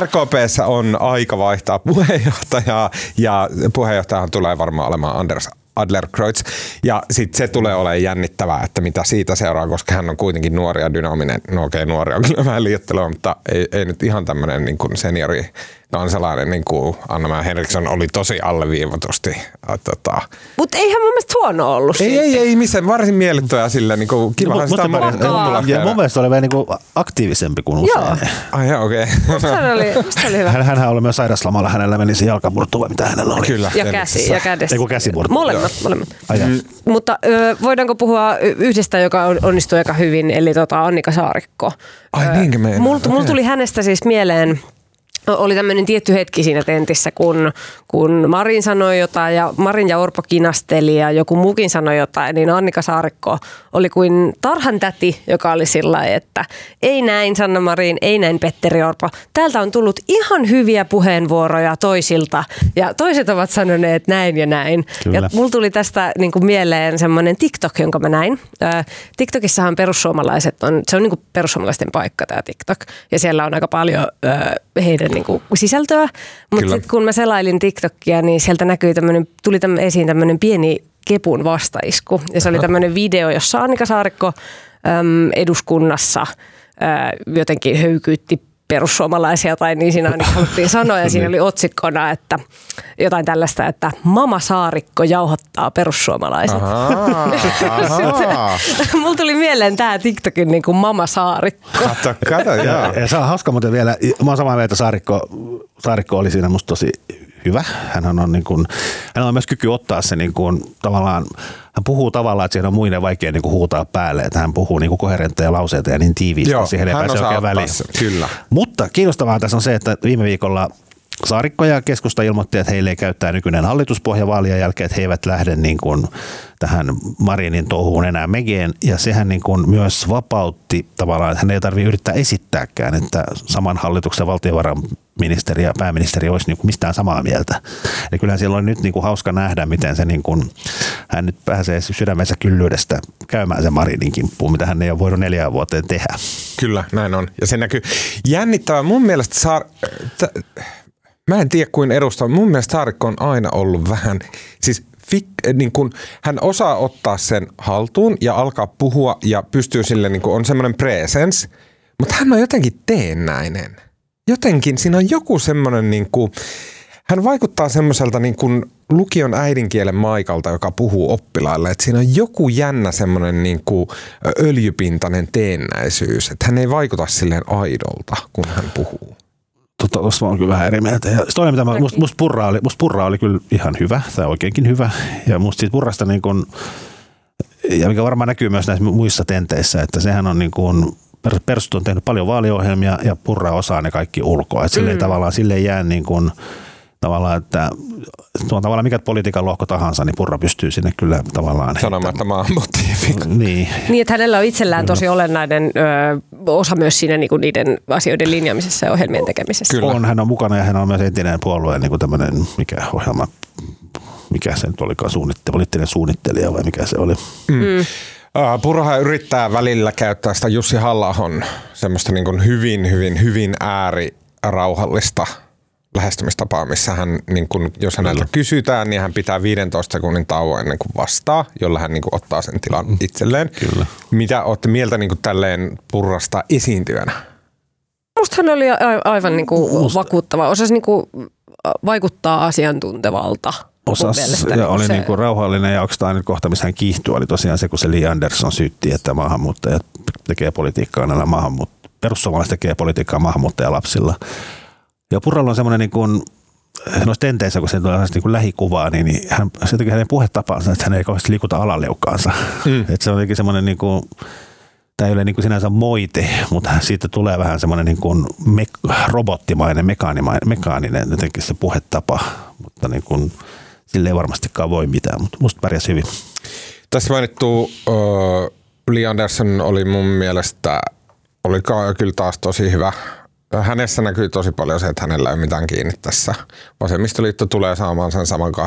RKPssä on aika vaihtaa puheenjohtajaa ja puheenjohtajahan tulee varmaan olemaan Anders Adlerkreutz. Ja sitten se tulee olemaan jännittävää, että mitä siitä seuraa, koska hän on kuitenkin nuori ja dynaaminen. No okei, nuori on kyllä vähän liioittelua, mutta ei, ei nyt ihan tämmöinen niin kuin seniori kansalainen, niin kuin Anna Henriksson oli tosi alleviivatusti. Äh, tota. Mutta eihän mun mielestä huono ollut Ei, siitä. ei, ei missään varsin miellyttöä sille, niin kuin, kivahan Mut- sitä on ja mun mielestä oli vielä niinku aktiivisempi kuin Joo. usein. Ai joo, okei. Musta oli, musta oli hyvä. Hän, hänhän oli myös sairaslomalla, hänellä meni se jalkamurtu vai mitä hänellä oli. Kyllä. Ja käsi, ja kädessä. Ei kun käsimurtu. Molemmat, molemmat. Ai jaa. Mutta ö, voidaanko puhua yhdestä, joka on- onnistui aika hyvin, eli tota Annika Saarikko. Ai niinkö meinaa? Mulla mul tuli hänestä siis mieleen, oli tämmöinen tietty hetki siinä tentissä, kun, kun Marin sanoi jotain ja Marin ja Orpo kinasteli ja joku muukin sanoi jotain, niin Annika Saarikko oli kuin tarhan täti, joka oli sillä että ei näin Sanna Marin, ei näin Petteri Orpo. Täältä on tullut ihan hyviä puheenvuoroja toisilta ja toiset ovat sanoneet näin ja näin. Kyllä. Ja mulla tuli tästä niin kuin mieleen semmoinen TikTok, jonka mä näin. Ö, TikTokissahan perussuomalaiset on, se on niin kuin perussuomalaisten paikka tämä TikTok. Ja siellä on aika paljon ö, heidän niin kuin sisältöä. Mutta sitten kun mä selailin TikTokia, niin sieltä näkyi tämmönen, tuli tämmö, esiin tämmöinen pieni kepun vastaisku. Ja se oli tämmöinen video, jossa Annika Saarikko äm, eduskunnassa ää, jotenkin höykyytti perussuomalaisia tai niin siinä ainakin haluttiin sanoa ja siinä oli otsikkona, että jotain tällaista, että Mama Saarikko jauhattaa perussuomalaiset. Ahaa, ahaa. Mulla tuli mieleen tämä TikTokin niin kuin Mama Saarikko. Kato, kato, joo. Ja, ja se on hauska muuten vielä, mä oon samaa mieltä, Saarikko, Saarikko oli siinä musta tosi hyvä. Hänhän on, niin kuin, hänellä on myös kyky ottaa se niin kuin, tavallaan, hän puhuu tavallaan, että siihen on muiden vaikea niin kuin, huutaa päälle, että hän puhuu niin kuin koherentteja lauseita ja niin tiiviisti, Joo, siihen ei hän pääse oikein väliin. kyllä. Mutta kiinnostavaa tässä on se, että viime viikolla Saarikko ja keskusta ilmoitti, että heille ei käyttää nykyinen hallituspohja vaalien jälkeen, että he eivät lähde niin kuin tähän Marinin touhuun enää megeen. Ja sehän niin kuin myös vapautti tavallaan, että hän ei tarvitse yrittää esittääkään, että saman hallituksen valtiovarainministeri ja pääministeri olisi niin kuin mistään samaa mieltä. Eli kyllähän siellä on nyt niin kuin hauska nähdä, miten se niin kuin, hän nyt pääsee sydämensä kyllyydestä käymään sen Marinin kimppuun, mitä hän ei ole voinut neljään vuoteen tehdä. Kyllä, näin on. Ja se näkyy. Jännittävää. Mun mielestä Saar... T- mä en tiedä kuin edustaa. Mun mielestä Saarikko on aina ollut vähän, siis fik, niin kun, hän osaa ottaa sen haltuun ja alkaa puhua ja pystyy sille, niin kun, on semmoinen presence, mutta hän on jotenkin teennäinen. Jotenkin siinä on joku semmoinen, niin kuin, hän vaikuttaa semmoiselta niin kuin lukion äidinkielen Maikalta, joka puhuu oppilaille. Että siinä on joku jännä semmoinen niin kuin öljypintainen teennäisyys. Että hän ei vaikuta silleen aidolta, kun hän puhuu. Tota, tuossa oon kyllä vähän eri mieltä. Ja toinen, mitä mä, must, must, purra oli, must purra oli kyllä ihan hyvä, tai oikeinkin hyvä. Ja musta siitä purrasta niin kun, ja mikä varmaan näkyy myös näissä muissa tenteissä, että sehän on niin kuin, Persut on tehnyt paljon vaaliohjelmia ja Purra osaa ne kaikki ulkoa. Että sille mm. tavallaan sille jää niin kuin, tavallaan, että tuon tavallaan mikä politiikan lohko tahansa, niin Purra pystyy sinne kyllä tavallaan Sanomaan, että maan motiivi. Niin. niin, että hänellä on itsellään tosi olennainen ö, osa myös siinä niin kuin niiden asioiden linjaamisessa ja ohjelmien tekemisessä. Kyllä. On, hän on mukana ja hän on myös entinen puolueen niin kuin tämmöinen, mikä ohjelma, mikä se nyt olikaan, suunnitte, poliittinen suunnittelija vai mikä se oli. Mm. Mm. Purha yrittää välillä käyttää sitä Jussi halla semmoista niin kuin hyvin, hyvin, hyvin äärirauhallista lähestymistapaa, missä hän, niin kun, jos häneltä kysytään, niin hän pitää 15 sekunnin tauon ennen kuin vastaa, jolla hän niin kuin, ottaa sen tilan mm. itselleen. Kyllä. Mitä olette mieltä niin kuin, tälleen purrasta esiintyjänä? Musta hän oli aivan niin kuin, Musta. vakuuttava. Osasi niin kuin, vaikuttaa asiantuntevalta. Osas, ja oli se... niin kuin rauhallinen ja oikeastaan nyt kohta, missä hän kiihtyi, oli tosiaan se, kun se Lee Anderson syytti, että maahanmuuttajat tekee politiikkaa näillä maahanmuut... perussuomalaiset tekee politiikkaa maahanmuuttajalapsilla. Ja Purralla on semmoinen niin kuin, noissa tenteissä, kun se tulee niin kuin lähikuvaa, niin, niin hän, se teki hänen puhetapansa, että hän ei kauheasti liikuta alaleukaansa. Mm. Että se on jotenkin semmoinen niin kuin, tämä ei ole niin kuin sinänsä moite, mutta siitä tulee vähän semmoinen niin kuin me, robottimainen, mekaanimainen, mekaaninen jotenkin se puhetapa, mutta niin kuin, sille ei varmastikaan voi mitään, mutta musta pärjäsi hyvin. Tässä mainittu uh, Lee Anderson oli mun mielestä, oli kyllä taas tosi hyvä hänessä näkyy tosi paljon se, että hänellä ei mitään kiinni tässä. Vasemmistoliitto tulee saamaan sen saman 8-9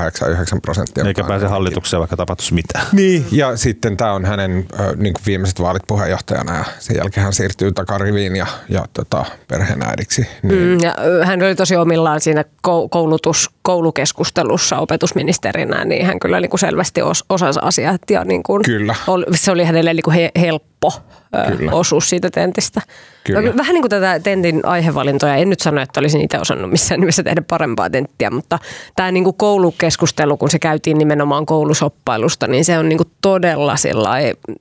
prosenttia. Eikä pääse hallitukseen, vaikka tapahtuisi mitään. Niin, ja sitten tämä on hänen niin kuin viimeiset vaalit puheenjohtajana ja sen jälkeen hän siirtyy takariviin ja, ja tota, perheenäidiksi. Niin. Mm, ja hän oli tosi omillaan siinä koulutus, koulukeskustelussa opetusministerinä, niin hän kyllä niin kuin selvästi os, osasi asiat ja niin kuin kyllä. Oli, se oli hänelle niin kuin he, helppo Kyllä. osuus siitä tentistä. Kyllä. Vähän niin kuin tätä tentin aihevalintoja, en nyt sano, että olisin itse osannut missään nimessä tehdä parempaa tenttiä, mutta tämä niin kuin koulukeskustelu, kun se käytiin nimenomaan koulusoppailusta, niin se on niin kuin todella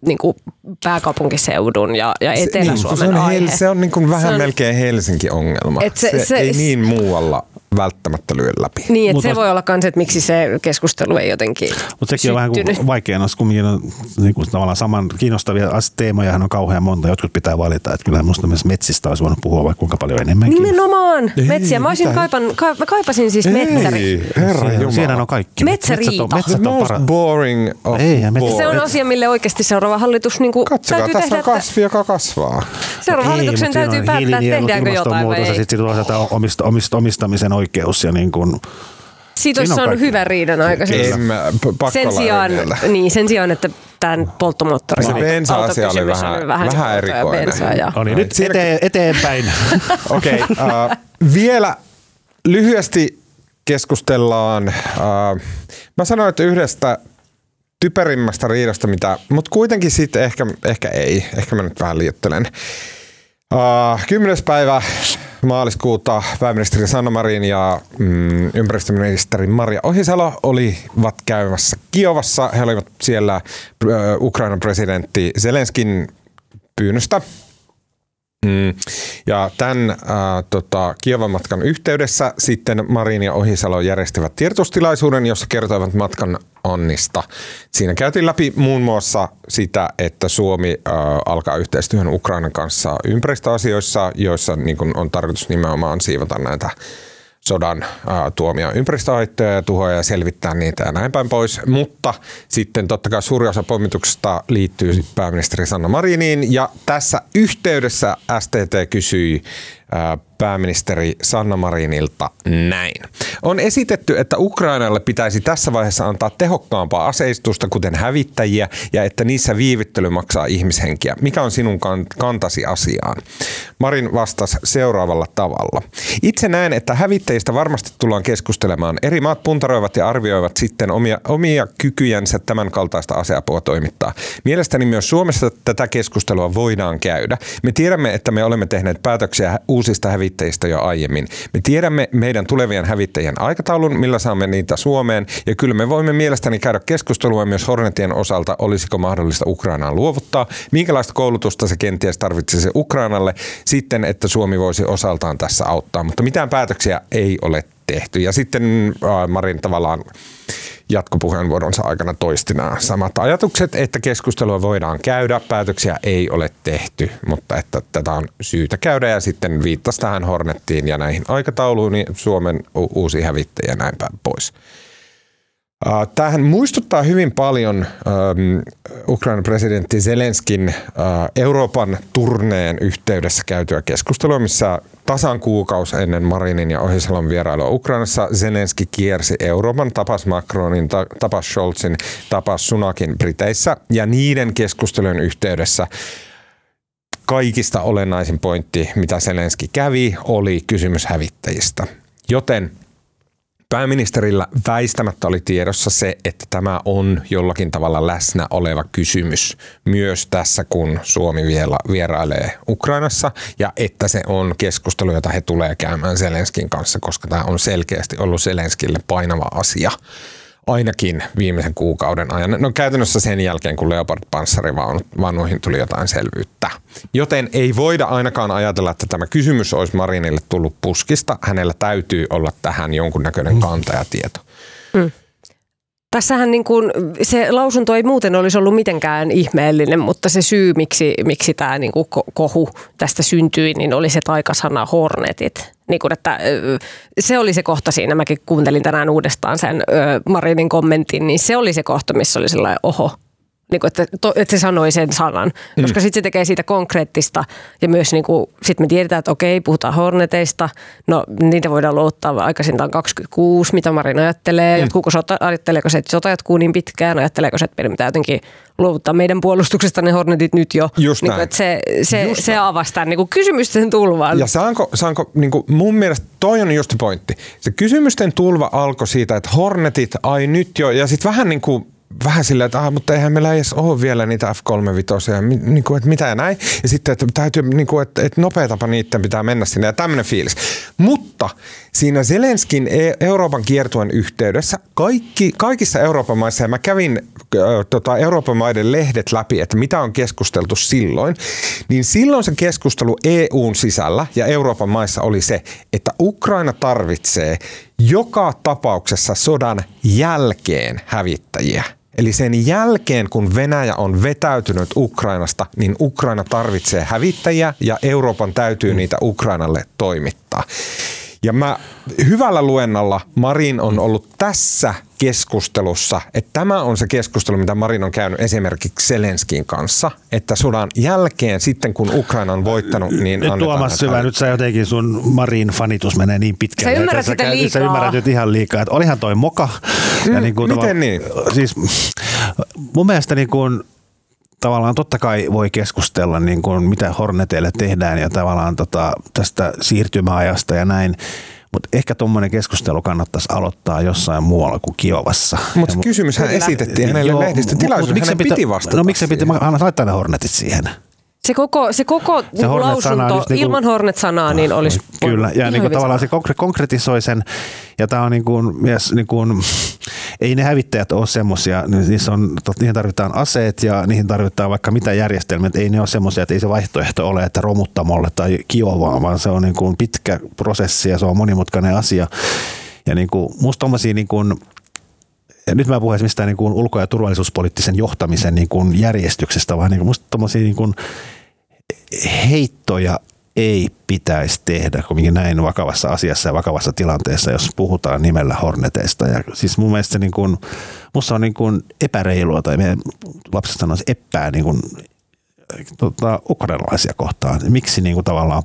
niin kuin pääkaupunkiseudun ja, ja Etelä-Suomen niin, se on, aihe. Se on niin kuin vähän on, melkein Helsinki-ongelma. Se, se, se, ei niin muualla välttämättä lyö läpi. Niin, että se voi olla kans, että miksi se keskustelu ei jotenkin Mutta sekin on vähän kuin vaikea, jos kumminkin on niin kuin tavallaan saman kiinnostavia teemoja on kauhean monta, jotkut pitää valita. Että kyllä minusta myös metsistä olisi voinut puhua vaikka kuinka paljon enemmänkin. Nimenomaan, ei, metsiä. Mä, olisin kaipan, ka, mä kaipasin siis ei, metsäri. Herra Jumala. Siinä on kaikki. Metsäriita. Metsät on, metsät on most para- boring of ei, metsät. Se on asia, mille oikeasti seuraava hallitus niin kuin Katsokaa, täytyy tässä tehdä, on kasvi, joka kasvaa. Seuraava hallituksen täytyy päättää, tehdäänkö jotain vai ei. Sitten omist, omistamisen oikeus ja niin kuin siitä olisi saanut hyvän riidan aikaisemmin. Sen sijaan, niin, sen sijaan, että tämän polttomoottorin Se bensa-asia oli vähän, vähän, vähän erikoinen. Ja... No niin, nyt eteen, eteenpäin. Okei, okay, uh, vielä lyhyesti keskustellaan. Uh, mä sanoin, että yhdestä typerimmästä riidasta, mitä, mutta kuitenkin sitten ehkä, ehkä ei. Ehkä mä nyt vähän liiottelen. Uh, kymmenes päivä maaliskuuta pääministeri Sanna Marin ja mm, ympäristöministeri Maria Ohisalo olivat käymässä Kiovassa. He olivat siellä uh, Ukrainan presidentti Zelenskin pyynnöstä Mm. Ja tämän äh, tota, Kiovan matkan yhteydessä sitten Marin ja Ohisalo järjestivät tiedotustilaisuuden, jossa kertoivat matkan onnista. Siinä käytiin läpi muun muassa sitä, että Suomi äh, alkaa yhteistyöhön Ukrainan kanssa ympäristöasioissa, joissa niin kun on tarkoitus nimenomaan siivota näitä sodan ää, tuomia ympäristöhaittoja ja tuhoja ja selvittää niitä ja näin päin pois. Mutta sitten totta kai suuri osa pommituksesta liittyy pääministeri Sanna Mariniin ja tässä yhteydessä STT kysyi ää, pääministeri Sanna Marinilta näin. On esitetty, että Ukrainalle pitäisi tässä vaiheessa antaa tehokkaampaa aseistusta, kuten hävittäjiä, ja että niissä viivyttely maksaa ihmishenkiä. Mikä on sinun kantasi asiaan? Marin vastasi seuraavalla tavalla. Itse näen, että hävittäjistä varmasti tullaan keskustelemaan. Eri maat puntaroivat ja arvioivat sitten omia, omia kykyjänsä tämän kaltaista aseapua toimittaa. Mielestäni myös Suomessa tätä keskustelua voidaan käydä. Me tiedämme, että me olemme tehneet päätöksiä uusista hävittäjistä jo aiemmin. Me tiedämme meidän tulevien hävittäjien aikataulun, millä saamme niitä Suomeen, ja kyllä me voimme mielestäni käydä keskustelua myös Hornetien osalta, olisiko mahdollista Ukrainaan luovuttaa, minkälaista koulutusta se kenties tarvitsisi Ukrainalle, sitten, että Suomi voisi osaltaan tässä auttaa, mutta mitään päätöksiä ei ole tehty. Ja sitten Marin tavallaan jatkopuheenvuoronsa aikana toisti nämä samat ajatukset, että keskustelua voidaan käydä, päätöksiä ei ole tehty, mutta että tätä on syytä käydä. Ja sitten viittasi tähän Hornettiin ja näihin aikatauluun, niin Suomen uusi hävittäjä ja näin päin pois. Tähän muistuttaa hyvin paljon ähm, Ukrainan presidentti Zelenskin äh, Euroopan turneen yhteydessä käytyä keskustelua, missä tasan kuukausi ennen Marinin ja Ohisalon vierailua Ukrainassa Zelenski kiersi Euroopan, tapas Macronin, tapas Scholzin, tapas Sunakin Briteissä ja niiden keskustelujen yhteydessä kaikista olennaisin pointti, mitä Zelenski kävi, oli kysymys hävittäjistä. Joten Pääministerillä väistämättä oli tiedossa se, että tämä on jollakin tavalla läsnä oleva kysymys myös tässä, kun Suomi vielä vierailee Ukrainassa ja että se on keskustelu, jota he tulee käymään Zelenskin kanssa, koska tämä on selkeästi ollut Zelenskille painava asia ainakin viimeisen kuukauden ajan. No käytännössä sen jälkeen, kun Leopard-panssarivanuihin tuli jotain selvyyttä. Joten ei voida ainakaan ajatella, että tämä kysymys olisi Marinille tullut puskista. Hänellä täytyy olla tähän jonkunnäköinen mm. kanta ja tieto. Mm. Tässähän niin kuin, se lausunto ei muuten olisi ollut mitenkään ihmeellinen, mutta se syy, miksi, miksi tämä niin kuin kohu tästä syntyi, niin oli se taikasana Hornetit. Niin kuin, että, se oli se kohta siinä, mäkin kuuntelin tänään uudestaan sen Marinin kommentin, niin se oli se kohta, missä oli sellainen oho, niin kuin, että, to, että se sanoi sen sanan, mm. koska sitten se tekee siitä konkreettista ja myös niin kuin, sit me tiedetään, että okei, puhutaan Horneteista, no niitä voidaan luottaa aikaisintaan 26, mitä Marin ajattelee, mm. jatkuuko sota, ajatteleeko se, että sota jatkuu niin pitkään, ajatteleeko se, että meidän pitää jotenkin luovuttaa meidän puolustuksesta ne Hornetit nyt jo. Just niin kuin, että se, se, just se avasi tämän niin kuin kysymysten tulvan. Ja saanko, saanko niin kuin mun mielestä toi on just pointti. Se kysymysten tulva alkoi siitä, että Hornetit, ai nyt jo, ja sitten vähän niin kuin vähän silleen, että ah, mutta eihän meillä edes ole vielä niitä F-35, niin kuin, että mitä ja näin. Ja sitten, että täytyy, niin kuin, että, että nopeatapa niiden pitää mennä sinne ja tämmöinen fiilis. Mutta siinä Zelenskin e- Euroopan kiertuen yhteydessä kaikki, kaikissa Euroopan maissa, ja mä kävin tota, Euroopan maiden lehdet läpi, että mitä on keskusteltu silloin, niin silloin se keskustelu EUn sisällä ja Euroopan maissa oli se, että Ukraina tarvitsee joka tapauksessa sodan jälkeen hävittäjiä. Eli sen jälkeen, kun Venäjä on vetäytynyt Ukrainasta, niin Ukraina tarvitsee hävittäjiä ja Euroopan täytyy niitä Ukrainalle toimittaa. Ja mä hyvällä luennalla Marin on ollut tässä keskustelussa, että tämä on se keskustelu, mitä Marin on käynyt esimerkiksi Selenskin kanssa, että sodan jälkeen sitten kun Ukraina on voittanut, niin Nyt Tuomas Syvä, nyt sä jotenkin sun Marin fanitus menee niin pitkälle. Sä ymmärrät sitä liikaa. Sä ymmärrät nyt ihan liikaa, että olihan toi moka. Mm, ja niin kuin miten niin? Siis mun mielestä niin kuin tavallaan totta kai voi keskustella, niin kuin mitä Horneteille tehdään ja tavallaan tota, tästä siirtymäajasta ja näin. Mutta ehkä tuommoinen keskustelu kannattaisi aloittaa jossain muualla kuin Kiovassa. Mutta kysymyshän esitettiin hänelle lehdistötilaisuudessa, hän piti vastata No miksi se piti, laittaa ne Hornetit siihen. Se koko, se koko se niin lausunto niin kuin, ilman Hornet-sanaa niin olisi Kyllä, ja niin kuin tavallaan se konkretisoi sen, ja tämä on niin kuin, myös, niin kuin, ei ne hävittäjät ole semmoisia, niissä on, niihin tarvitaan aseet ja niihin tarvitaan vaikka mitä järjestelmiä, ei ne ole semmoisia, että ei se vaihtoehto ole, että romuttamolle tai kiovaa, vaan se on niin kuin pitkä prosessi ja se on monimutkainen asia. Ja niin kuin, musta niin kuin, ja nyt mä puhun mistään niin kuin ulko- ja turvallisuuspoliittisen johtamisen niin kuin järjestyksestä, vaan niin kuin musta niin kuin heittoja ei pitäisi tehdä kuitenkin näin vakavassa asiassa ja vakavassa tilanteessa, jos puhutaan nimellä Horneteista. Ja siis mun mielestä niin kuin, musta on niin kuin epäreilua, tai meidän lapset sanoisi epää niin kuin, tota, ukrainalaisia kohtaan. Miksi niin kuin tavallaan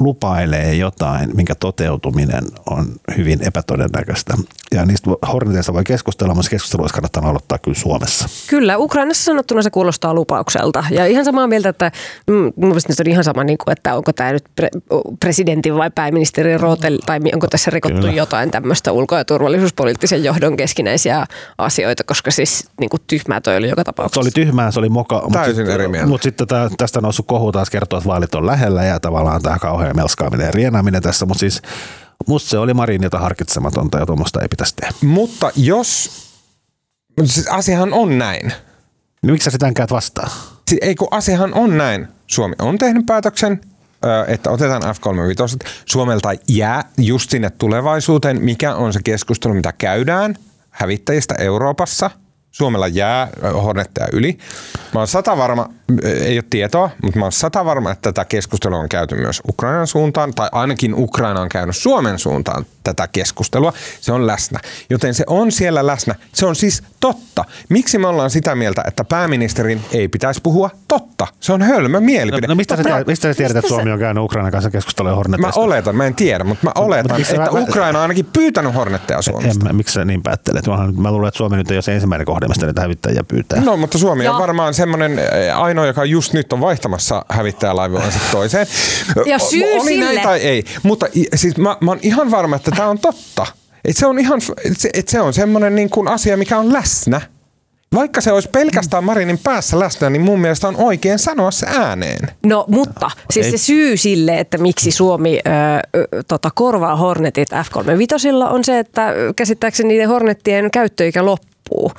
lupailee jotain, minkä toteutuminen on hyvin epätodennäköistä. Ja niistä Horneteista voi keskustella, mutta keskustelu olisi kannattanut aloittaa kyllä Suomessa. Kyllä, Ukrainassa sanottuna se kuulostaa lupaukselta. Ja ihan samaa mieltä, että mm, mun mielestä on ihan sama, niin kuin, että onko tämä nyt pre- presidentin vai pääministerin rootel, tai onko tässä rikottu Kyllä. jotain tämmöistä ulko- ja turvallisuuspoliittisen johdon keskinäisiä asioita, koska siis niin kuin tyhmää toi oli joka Se tapauksessa. oli tyhmää, se oli moka. Täysin sit- eri mieltä. Mutta sitten tää, tästä noussut kohu taas kertoo, että vaalit on lähellä ja tavallaan tämä kauhean melskaaminen ja rienaaminen tässä. Mutta siis musta se oli Marinilta harkitsematonta ja tuommoista ei pitäisi tehdä. Mutta jos, siis asiahan on näin. Niin miksi sä sitä käyt vastaan? Si- Ei kun asiahan on näin. Suomi on tehnyt päätöksen, että otetaan F-35. Suomelta jää just sinne tulevaisuuteen, mikä on se keskustelu, mitä käydään hävittäjistä Euroopassa. Suomella jää ö, Hornetteja yli. Mä oon sata varma, ö, ei ole tietoa, mutta mä oon sata varma, että tätä keskustelua on käyty myös Ukrainan suuntaan, tai ainakin Ukraina on käynyt Suomen suuntaan tätä keskustelua. Se on läsnä. Joten se on siellä läsnä. Se on siis totta. Miksi me ollaan sitä mieltä, että pääministerin ei pitäisi puhua totta? Se on hölmö mielipide. No, mistä, sä, Totta- tiedät, mistä sä tiedät, että Suomi on käynyt Ukrainan kanssa keskustelua Mä Hornetista? oletan, mä en tiedä, mutta mä oletan, miksi että mä- mä- Ukraina on ainakin pyytänyt Hornetteja Suomesta. En, mä- miksi sä niin päättelet? Mä, mä luulen, että Suomi nyt ei ole se ensimmäinen kohde, mistä niitä hävittäjiä pyytää. No, mutta Suomi on Ja- varmaan semmoinen eh, ainoa, joka just nyt on vaihtamassa hävittäjälaivoansa toiseen. Ja O- syy Oli näin sille- tai ei. Mutta siis mä, mä oon ihan varma, että tämä on totta. Et se on ihan, et se, et se on semmoinen niin kuin asia, mikä on läsnä. Vaikka se olisi pelkästään Marinin päässä läsnä, niin mun mielestä on oikein sanoa se ääneen. No mutta siis ei- se syy sille, että miksi Suomi ö, ö, tota, korvaa Hornetit F-35 on se, että käsittääkseni niiden Hornettien käyttöikä loppuu.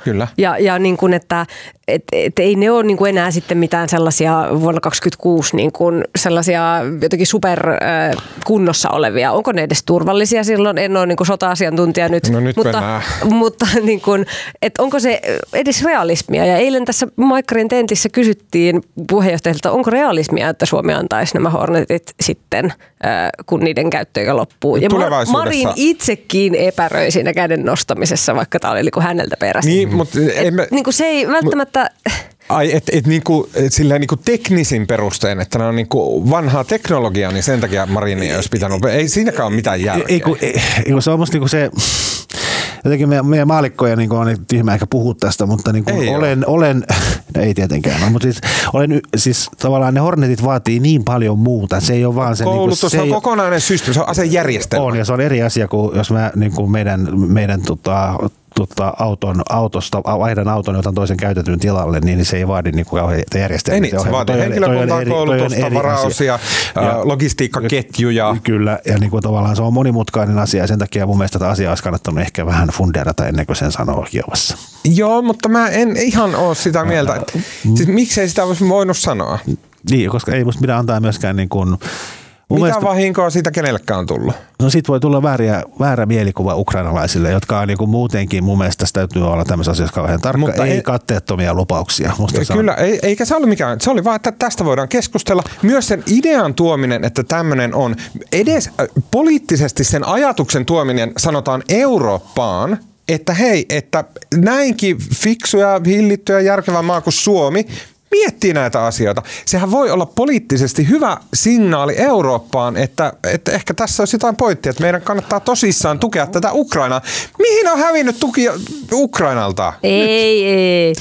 Kyllä. Ja, ja niin kuin, että et, et ei ne ole niin kuin enää sitten mitään sellaisia vuonna 2026 niin kuin sellaisia jotenkin super ö, kunnossa olevia. Onko ne edes turvallisia silloin? En ole niin kuin sota-asiantuntija nyt. No nyt mutta, mutta niin kuin, että onko se edes realismia? Ja eilen tässä Maikkarin tentissä kysyttiin puheenjohtajalta, onko realismia, että Suomi antaisi nämä Hornetit sitten, äh, kun niiden käyttöikä loppuu. Ja Marin itsekin epäröi siinä käden nostamisessa, vaikka tämä oli niin kuin häneltä perässä. Niin, mutta emme, Niin kuin se ei välttämättä... Ai, et, et niinku, et silleen niinku teknisin perustein, että ne on niinku vanhaa teknologiaa, niin sen takia Marini ei olisi pitänyt. Ei siinäkään ole mitään järkeä. Ei, kun, ei, ei, kun se on musta niinku se, jotenkin meidän, meidän maalikkoja niin on niin tyhmä ehkä puhua tästä, mutta niin Ei olen, olen, no ei tietenkään, no, mutta siis, olen, siis tavallaan ne Hornetit vaatii niin paljon muuta. Se ei ole vaan se, Koulutus niin se on ei- kokonainen systeemi, se on asejärjestelmä. on, ja se on eri asia kuin jos mä niin kuin meidän, meidän tota, tota, auton, autosta, vaihdan auton ja otan toisen käytetyn tilalle, niin se ei vaadi niin kuin kauheita järjestelmiä. Ei niin, se vaatii henkilökuntaa, koulutusta, varausia, ää, logistiikkaketjuja. Kyllä, ja niin kuin tavallaan se on monimutkainen asia, ja sen takia mun mielestä tätä asiaa olisi kannattanut ehkä vähän funderata ennen kuin sen sanoo Kiovassa. Joo, mutta mä en ihan ole sitä mieltä. että- Siis miksei sitä olisi voinut sanoa? Niin, koska ei musta pidä antaa myöskään niin kuin, Mitä mielestä, vahinkoa siitä kenellekään on tullut? no siitä voi tulla vääriä, väärä mielikuva ukrainalaisille, jotka on niin kuin muutenkin mun mielestä tässä täytyy olla tämmöisessä asiassa kauhean tarkka, Mutta ei, ei- katteettomia lupauksia. Musta se on- Kyllä, ei, eikä se ollut mikään. Se oli vaan, että tästä voidaan keskustella. Myös sen idean tuominen, että tämmöinen on, edes äh, poliittisesti sen ajatuksen tuominen sanotaan Eurooppaan, että hei, että näinkin fiksuja, hillittyä, järkevä maa kuin Suomi miettii näitä asioita. Sehän voi olla poliittisesti hyvä signaali Eurooppaan, että, että ehkä tässä olisi jotain pointtia, että meidän kannattaa tosissaan tukea tätä Ukrainaa. Mihin on hävinnyt tuki Ukrainalta? Ei, ei.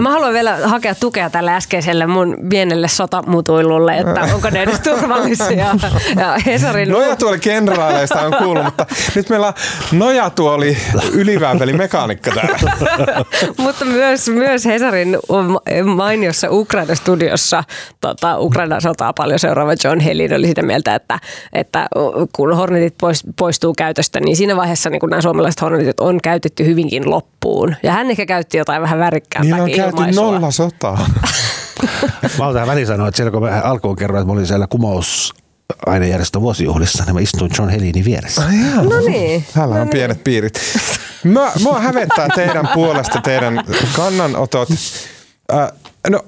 Mä haluan vielä hakea tukea tälle äskeiselle mun pienelle sotamutuilulle, että onko ne edes turvallisia. Ja Hesarin Nojatuoli kenraaleista on kuullut, mutta nyt meillä on nojatuoli ylivääpeli mekaanikka täällä. Mutta myös, myös Hesarin mainiossa Ukraina-studiossa tota, Ukraina sotaa paljon seuraava John Helin oli sitä mieltä, että, että kun Hornetit pois, poistuu käytöstä, niin siinä vaiheessa niin kun nämä suomalaiset Hornetit on käytetty hyvinkin loppuun. Ja hän ehkä käytti jotain vähän värikkäämpää Niin on käyty nolla sotaa. Mä oon tähän väliin sanoa, että siellä kun mä alkuun kerroin, että mä olin siellä kumous ainejärjestön vuosijuhlissa, niin mä istuin John Helinin vieressä. No niin. Täällä on pienet piirit. Mä, mua hävettää teidän puolesta teidän kannanotot. Äh, no,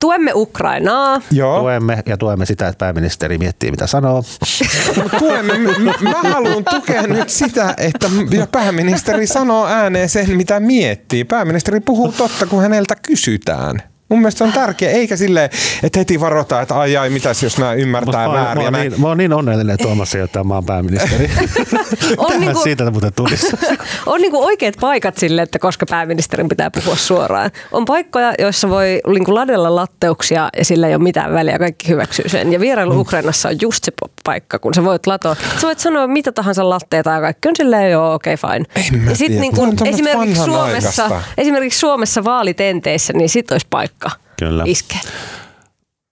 Tuemme Ukrainaa. joo. Tuemme ja tuemme sitä, että pääministeri miettii, mitä sanoo. Tuemme, mä, mä haluan tukea nyt sitä, että ja pääministeri sanoo ääneen sen, mitä miettii. Pääministeri puhuu totta, kun häneltä kysytään. Mun mielestä se on tärkeä, eikä silleen, että heti varotaan, että ai ai, mitäs jos nämä ymmärtää Mä, väärin. mä, näin. niin, mä oon niin onnellinen, että Tuomas ei ole tämä maan pääministeri. On niinku- siitä muuten tulisi. on niinku oikeat paikat sille, että koska pääministerin pitää puhua suoraan. On paikkoja, joissa voi niinku ladella latteuksia ja sillä ei ole mitään väliä, kaikki hyväksyy sen. Ja vierailu Mm. Ukrainassa on just se paikka, kun sä voit latoa. Sä voit sanoa mitä tahansa latteita ja kaikki on silleen, joo, okei, okay, fine. En mä ja sit tiedä. niinku, esimerkiksi, Suomessa, esimerkiksi Suomessa vaalitenteissä, niin sit olisi paikka Kyllä. iskeä.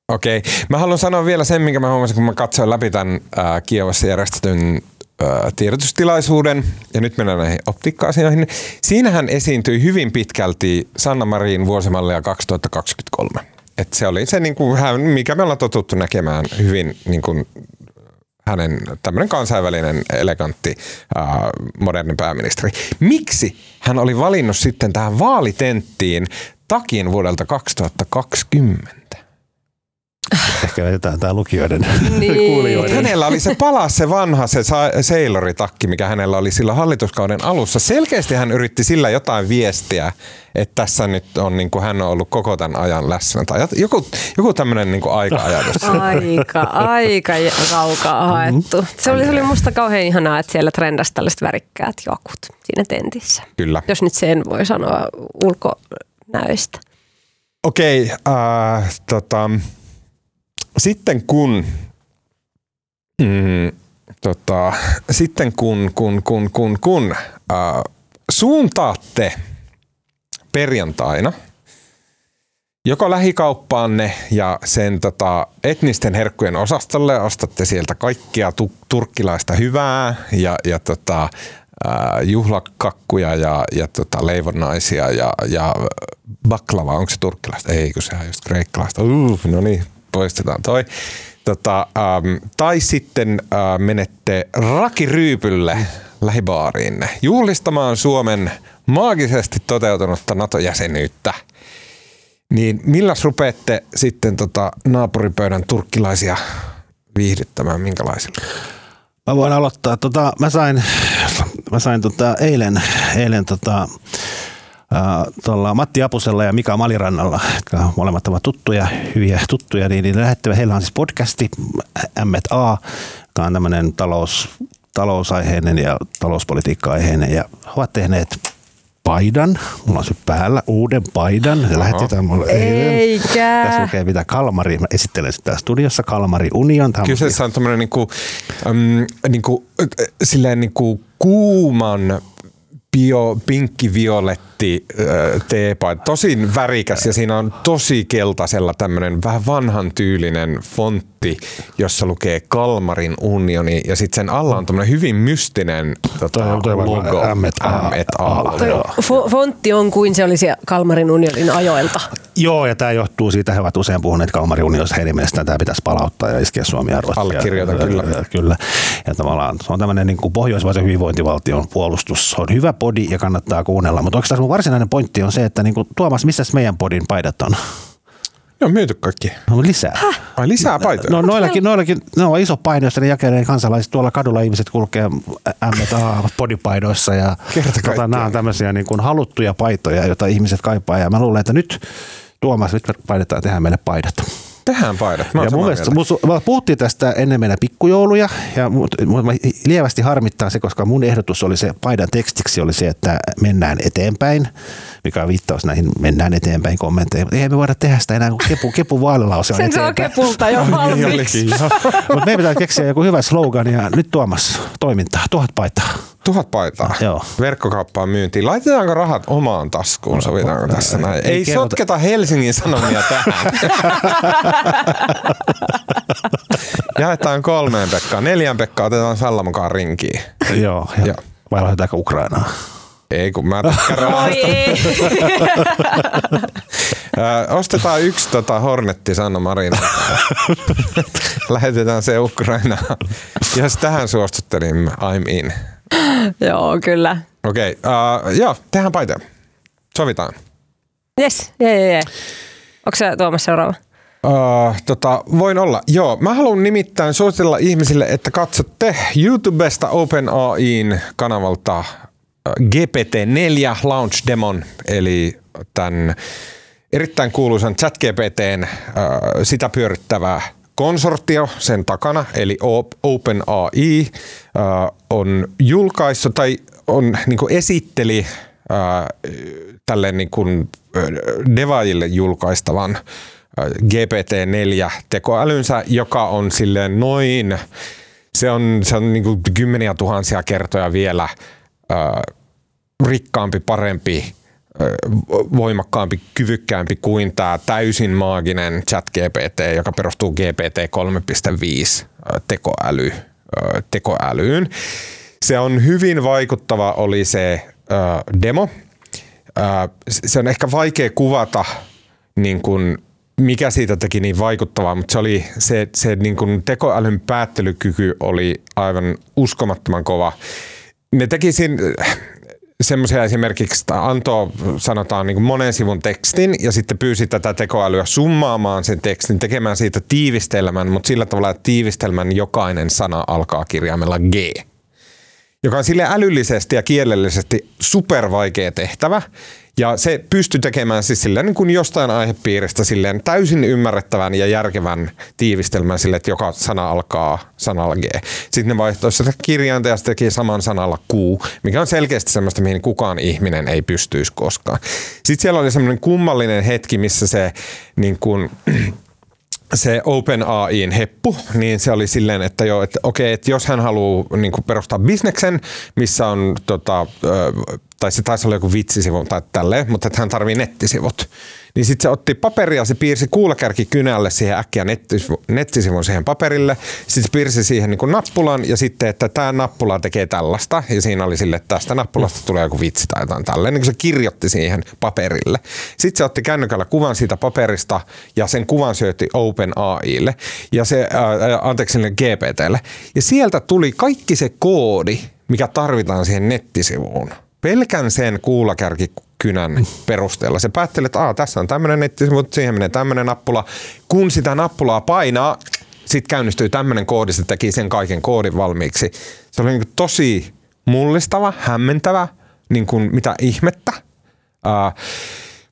Okei. Mä haluan sanoa vielä sen, minkä mä huomasin, kun mä katsoin läpi tämän äh, Kiovassa järjestetyn äh, tiedotustilaisuuden, ja nyt mennään näihin optiikka-asioihin. Siinähän esiintyi hyvin pitkälti Sanna Marin vuosimallia 2023. Et se oli se, niin kuin, mikä me ollaan totuttu näkemään hyvin niin kuin, hänen tämmöinen kansainvälinen, elegantti, äh, moderni pääministeri. Miksi hän oli valinnut sitten tähän vaalitenttiin takin vuodelta 2020? Ehkä jätetään tämä lukijoiden Niin. kuulijoiden. Hänellä oli se palas se vanha se seiloritakki, mikä hänellä oli sillä hallituskauden alussa. Selkeästi hän yritti sillä jotain viestiä, että tässä nyt on niin kuin hän on ollut koko tämän ajan läsnä. Tai joku, joku tämmöinen niin aika-ajatus. Aika, aika kaukaa haettu. Se oli, se oli musta kauhean ihanaa, että siellä trendasi tällaiset värikkäät jokut siinä tentissä. Kyllä. Jos nyt sen voi sanoa ulkonäöistä. Okei, äh, tota, sitten kun, mm, tota, sitten kun, kun, kun, kun, kun äh, suuntaatte perjantaina joko lähikauppaanne ja sen tota, etnisten herkkujen osastolle ostatte sieltä kaikkia tu- turkkilaista hyvää ja, ja tota, ää, juhlakakkuja ja, ja tota, leivonnaisia ja, ja baklava, onko se turkkilaista? Ei, kun sehän on just kreikkalaista. Uh, no niin, poistetaan toi. Tota, ähm, tai sitten äh, menette rakiryypylle lähibaariinne juhlistamaan Suomen maagisesti toteutunutta NATO-jäsenyyttä. Niin milläs rupeatte sitten tota naapuripöydän turkkilaisia viihdyttämään, minkälaisilla? Mä voin aloittaa. Tota, mä sain, mä sain tota, eilen, eilen tota, tuolla Matti Apusella ja Mika Malirannalla, jotka molemmat ovat tuttuja, hyviä tuttuja, niin, niin lähettivät, heillä on siis podcasti M&A, joka on tämmöinen talous, talousaiheinen ja talouspolitiikka-aiheinen, ja he ovat tehneet paidan, mulla on se päällä, uuden paidan, se lähetetään mulle eilen. Eikä. Tässä lukee mitä Kalmari, mä esittelen sitä studiossa, Kalmari Union. Tämä on Kyseessä on tämmöinen niinku, äm, niinku, silleen niinku kuuman bio, pinkki-violetti äh, teepaita. Tosi värikäs ja siinä on tosi keltaisella tämmöinen vähän vanhan tyylinen fontti, jossa lukee Kalmarin unioni ja sitten sen alla on tämmöinen hyvin mystinen tota, logo. Fontti on kuin se olisi Kalmarin unionin ajoilta. Joo, ja tämä johtuu siitä, he ovat usein puhuneet Kalmari Unionista, heidän mielestään tämä pitäisi palauttaa ja iskeä Suomi ja Ruotsia. Allekirjoitan, kyllä. Ja, kyllä. Ja tavallaan se on tämmöinen niin kuin pohjoismaisen hyvinvointivaltion puolustus. Se on hyvä podi ja kannattaa kuunnella, mutta oikeastaan mun varsinainen pointti on se, että niin kuin, Tuomas, missä meidän podin paidat on? Ne on myyty kaikki. No lisää. Ai lisää paitoja? No noillakin, noillakin ne on iso paino, josta ne jakelee kansalaiset. Tuolla kadulla ihmiset kulkee M&A podipaidoissa ja Kerta tota, nämä on tämmöisiä niin kuin haluttuja paitoja, joita ihmiset kaipaa. Ja mä luulen, että nyt Tuomas, nyt me paidetaan tehdä meille paidat. Tehdään paidat. Mä ja mun mielestä, mun, me puhuttiin tästä ennen meidän pikkujouluja ja mut, mut, mä lievästi harmittaa se, koska mun ehdotus oli se, paidan tekstiksi oli se, että mennään eteenpäin, mikä on viittaus näihin mennään eteenpäin kommentteihin. Mutta eihän me voida tehdä sitä enää, kun kepu, kepu vaalilause on Sen saa eteenpäin. kepulta jo valmiiksi. Mutta meidän pitää keksiä joku hyvä slogan ja nyt Tuomas, toimintaa, tuhat paitaa. Tuhat paitaa. Joo. Verkkokauppaan myyntiin. Laitetaanko rahat omaan taskuun? Sovitaanko tässä näin? ei Ei, kerrota. sotketa Helsingin Sanomia tähän. Jaetaan kolmeen Pekkaan. Neljään Pekkaan otetaan Salla mukaan rinkiin. Joo, ja, Joo. vai lahjoitaanko Ukrainaa? Ei kun mä Ostetaan yksi tota Hornetti Sanna Marin. Lähetetään se Ukrainaan. Jos tähän suostuttelimme, I'm in. Joo, kyllä. Okei, okay, uh, joo, tehdään paitoja. Sovitaan. Yes, jee, jee, jee. Onko se Tuomas seuraava? Uh, tota, voin olla. Joo, mä haluan nimittäin suositella ihmisille, että katsotte YouTubesta OpenAIin kanavalta äh, GPT-4 Launch Demon, eli tämän erittäin kuuluisan ChatGPTn äh, sitä pyörittävä konsortio sen takana, eli OpenAI, äh, on julkaissut tai on niin esitteli äh, tälle niin kuin, äh, devaajille julkaistavan äh, GPT-4 tekoälynsä, joka on silleen noin, se on, se on niin kuin kymmeniä tuhansia kertoja vielä rikkaampi, parempi voimakkaampi, kyvykkäämpi kuin tämä täysin maaginen chat GPT, joka perustuu GPT 3.5 tekoäly, tekoälyyn. Se on hyvin vaikuttava oli se demo. Se on ehkä vaikea kuvata niin kuin mikä siitä teki niin vaikuttavaa, mutta se oli se, se niin kuin tekoälyn päättelykyky oli aivan uskomattoman kova. Ne teki siinä, semmoisia esimerkiksi, antoi sanotaan niin monen sivun tekstin ja sitten pyysi tätä tekoälyä summaamaan sen tekstin, tekemään siitä tiivistelmän, mutta sillä tavalla, että tiivistelmän jokainen sana alkaa kirjaimella G joka on sille älyllisesti ja kielellisesti super vaikea tehtävä. Ja se pystyy tekemään siis silleen niin kuin jostain aihepiiristä silleen täysin ymmärrettävän ja järkevän tiivistelmän sille, että joka sana alkaa sanalla G. Sitten ne vaihtoi sitä kirjainta ja se teki saman sanalla Q, mikä on selkeästi semmoista, mihin kukaan ihminen ei pystyisi koskaan. Sitten siellä oli semmoinen kummallinen hetki, missä se niin kuin, se OpenAIin heppu, niin se oli silleen, että jo, että okei, että jos hän haluaa niin perustaa bisneksen, missä on tota, tai se taisi olla joku vitsisivu tai tälleen, mutta että hän tarvii nettisivut. Niin sitten se otti paperia, se piirsi kuulakärki kynälle siihen äkkiä nettisivun, nettisivun siihen paperille. Sitten se piirsi siihen niin nappulan ja sitten, että tämä nappula tekee tällaista. Ja siinä oli sille, että tästä nappulasta tulee joku vitsi tai jotain tälleen. Niin se kirjoitti siihen paperille. Sitten se otti kännykällä kuvan siitä paperista ja sen kuvan syötti OpenAIlle ja se, ää, anteeksi GPTlle. Ja sieltä tuli kaikki se koodi, mikä tarvitaan siihen nettisivuun pelkän sen kuulakärkikynän perusteella. Se päättelee, että Aa, tässä on tämmöinen nettisivu, siihen menee tämmöinen nappula. Kun sitä nappulaa painaa, sitten käynnistyy tämmöinen koodi, se teki sen kaiken koodin valmiiksi. Se oli niin tosi mullistava, hämmentävä, niin kuin mitä ihmettä. Uh,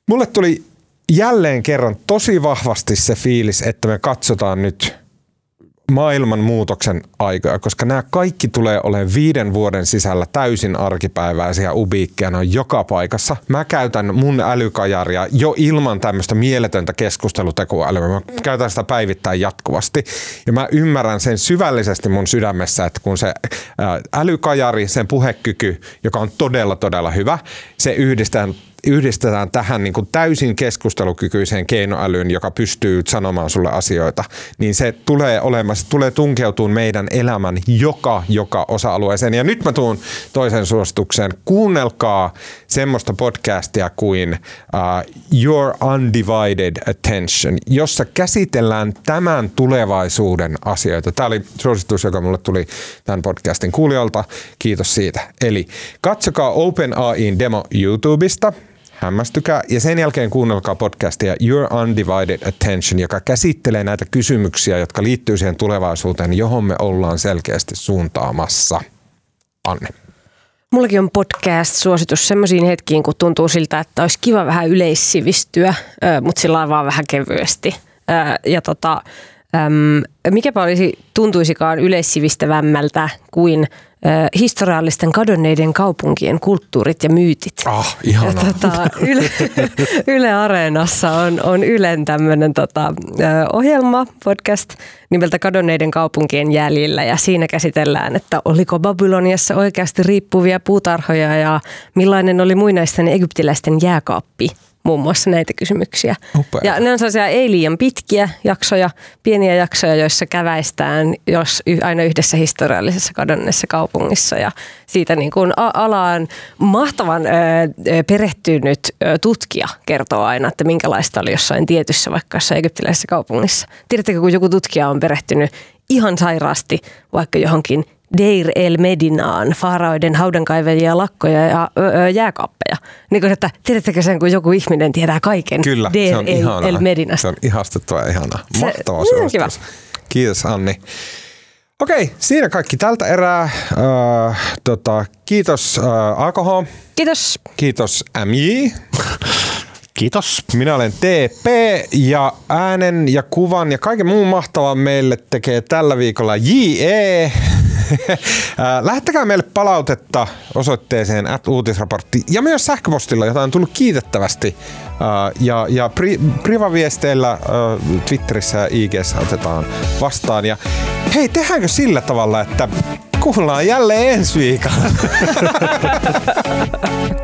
mulle tuli jälleen kerran tosi vahvasti se fiilis, että me katsotaan nyt maailman muutoksen aikoja, koska nämä kaikki tulee olemaan viiden vuoden sisällä täysin arkipäiväisiä ubiikkeja, ne on joka paikassa. Mä käytän mun älykajaria jo ilman tämmöistä mieletöntä keskustelutekoälyä. Mä käytän sitä päivittäin jatkuvasti ja mä ymmärrän sen syvällisesti mun sydämessä, että kun se älykajari, sen puhekyky, joka on todella todella hyvä, se yhdistää yhdistetään tähän niin kuin täysin keskustelukykyiseen keinoälyyn, joka pystyy sanomaan sulle asioita, niin se tulee olemaan, se tulee tunkeutumaan meidän elämän joka, joka osa-alueeseen. Ja nyt mä tuun toisen suositukseen. Kuunnelkaa semmoista podcastia kuin uh, Your Undivided Attention, jossa käsitellään tämän tulevaisuuden asioita. Tämä oli suositus, joka mulle tuli tämän podcastin kuulijoilta. Kiitos siitä. Eli katsokaa OpenAIin demo YouTubesta – hämmästykää ja sen jälkeen kuunnelkaa podcastia Your Undivided Attention, joka käsittelee näitä kysymyksiä, jotka liittyy siihen tulevaisuuteen, johon me ollaan selkeästi suuntaamassa. Anne. Mullakin on podcast-suositus semmoisiin hetkiin, kun tuntuu siltä, että olisi kiva vähän yleissivistyä, mutta sillä on vaan vähän kevyesti. Ja tota, mikäpä olisi, tuntuisikaan yleissivistävämmältä kuin historiallisten kadonneiden kaupunkien kulttuurit ja myytit. Ah, ihanaa. Ja, tota, Yle, Yle Areenassa on, on Ylen tämmöinen tota, ohjelma, podcast nimeltä Kadonneiden kaupunkien jäljillä ja siinä käsitellään, että oliko Babyloniassa oikeasti riippuvia puutarhoja ja millainen oli muinaisten egyptiläisten jääkaappi muun muassa näitä kysymyksiä. Upea. Ja ne on sellaisia ei liian pitkiä jaksoja, pieniä jaksoja, joissa käväistään jos aina yhdessä historiallisessa kadonneessa kaupungissa. Ja siitä niin kuin alaan mahtavan ö, perehtynyt ö, tutkija kertoo aina, että minkälaista oli jossain tietyssä vaikka jossain egyptiläisessä kaupungissa. Tiedättekö, kun joku tutkija on perehtynyt ihan sairaasti vaikka johonkin Deir el Medinaan, faaraoiden haudankaivajia, lakkoja ja ö, ö, jääkaappeja. Niin kuin, että tiedättekö sen, kun joku ihminen tietää kaiken Kyllä, Deir se on el, ihanaa. el Medinasta. Se on ihastuttava ja ihanaa. Se- Mahtava niin, suositus. Kiitos Anni. Okei, siinä kaikki tältä erää. Äh, tota, kiitos äh, AKH, Kiitos. kiitos MJ. Kiitos. Minä olen TP ja äänen ja kuvan ja kaiken muun mahtavan meille tekee tällä viikolla JE. Lähettäkää meille palautetta osoitteeseen at uutisraportti ja myös sähköpostilla, jota on tullut kiitettävästi. Ja, ja pri, privaviesteillä Twitterissä ja IG otetaan vastaan. Ja hei, tehdäänkö sillä tavalla, että kuullaan jälleen ensi viikolla?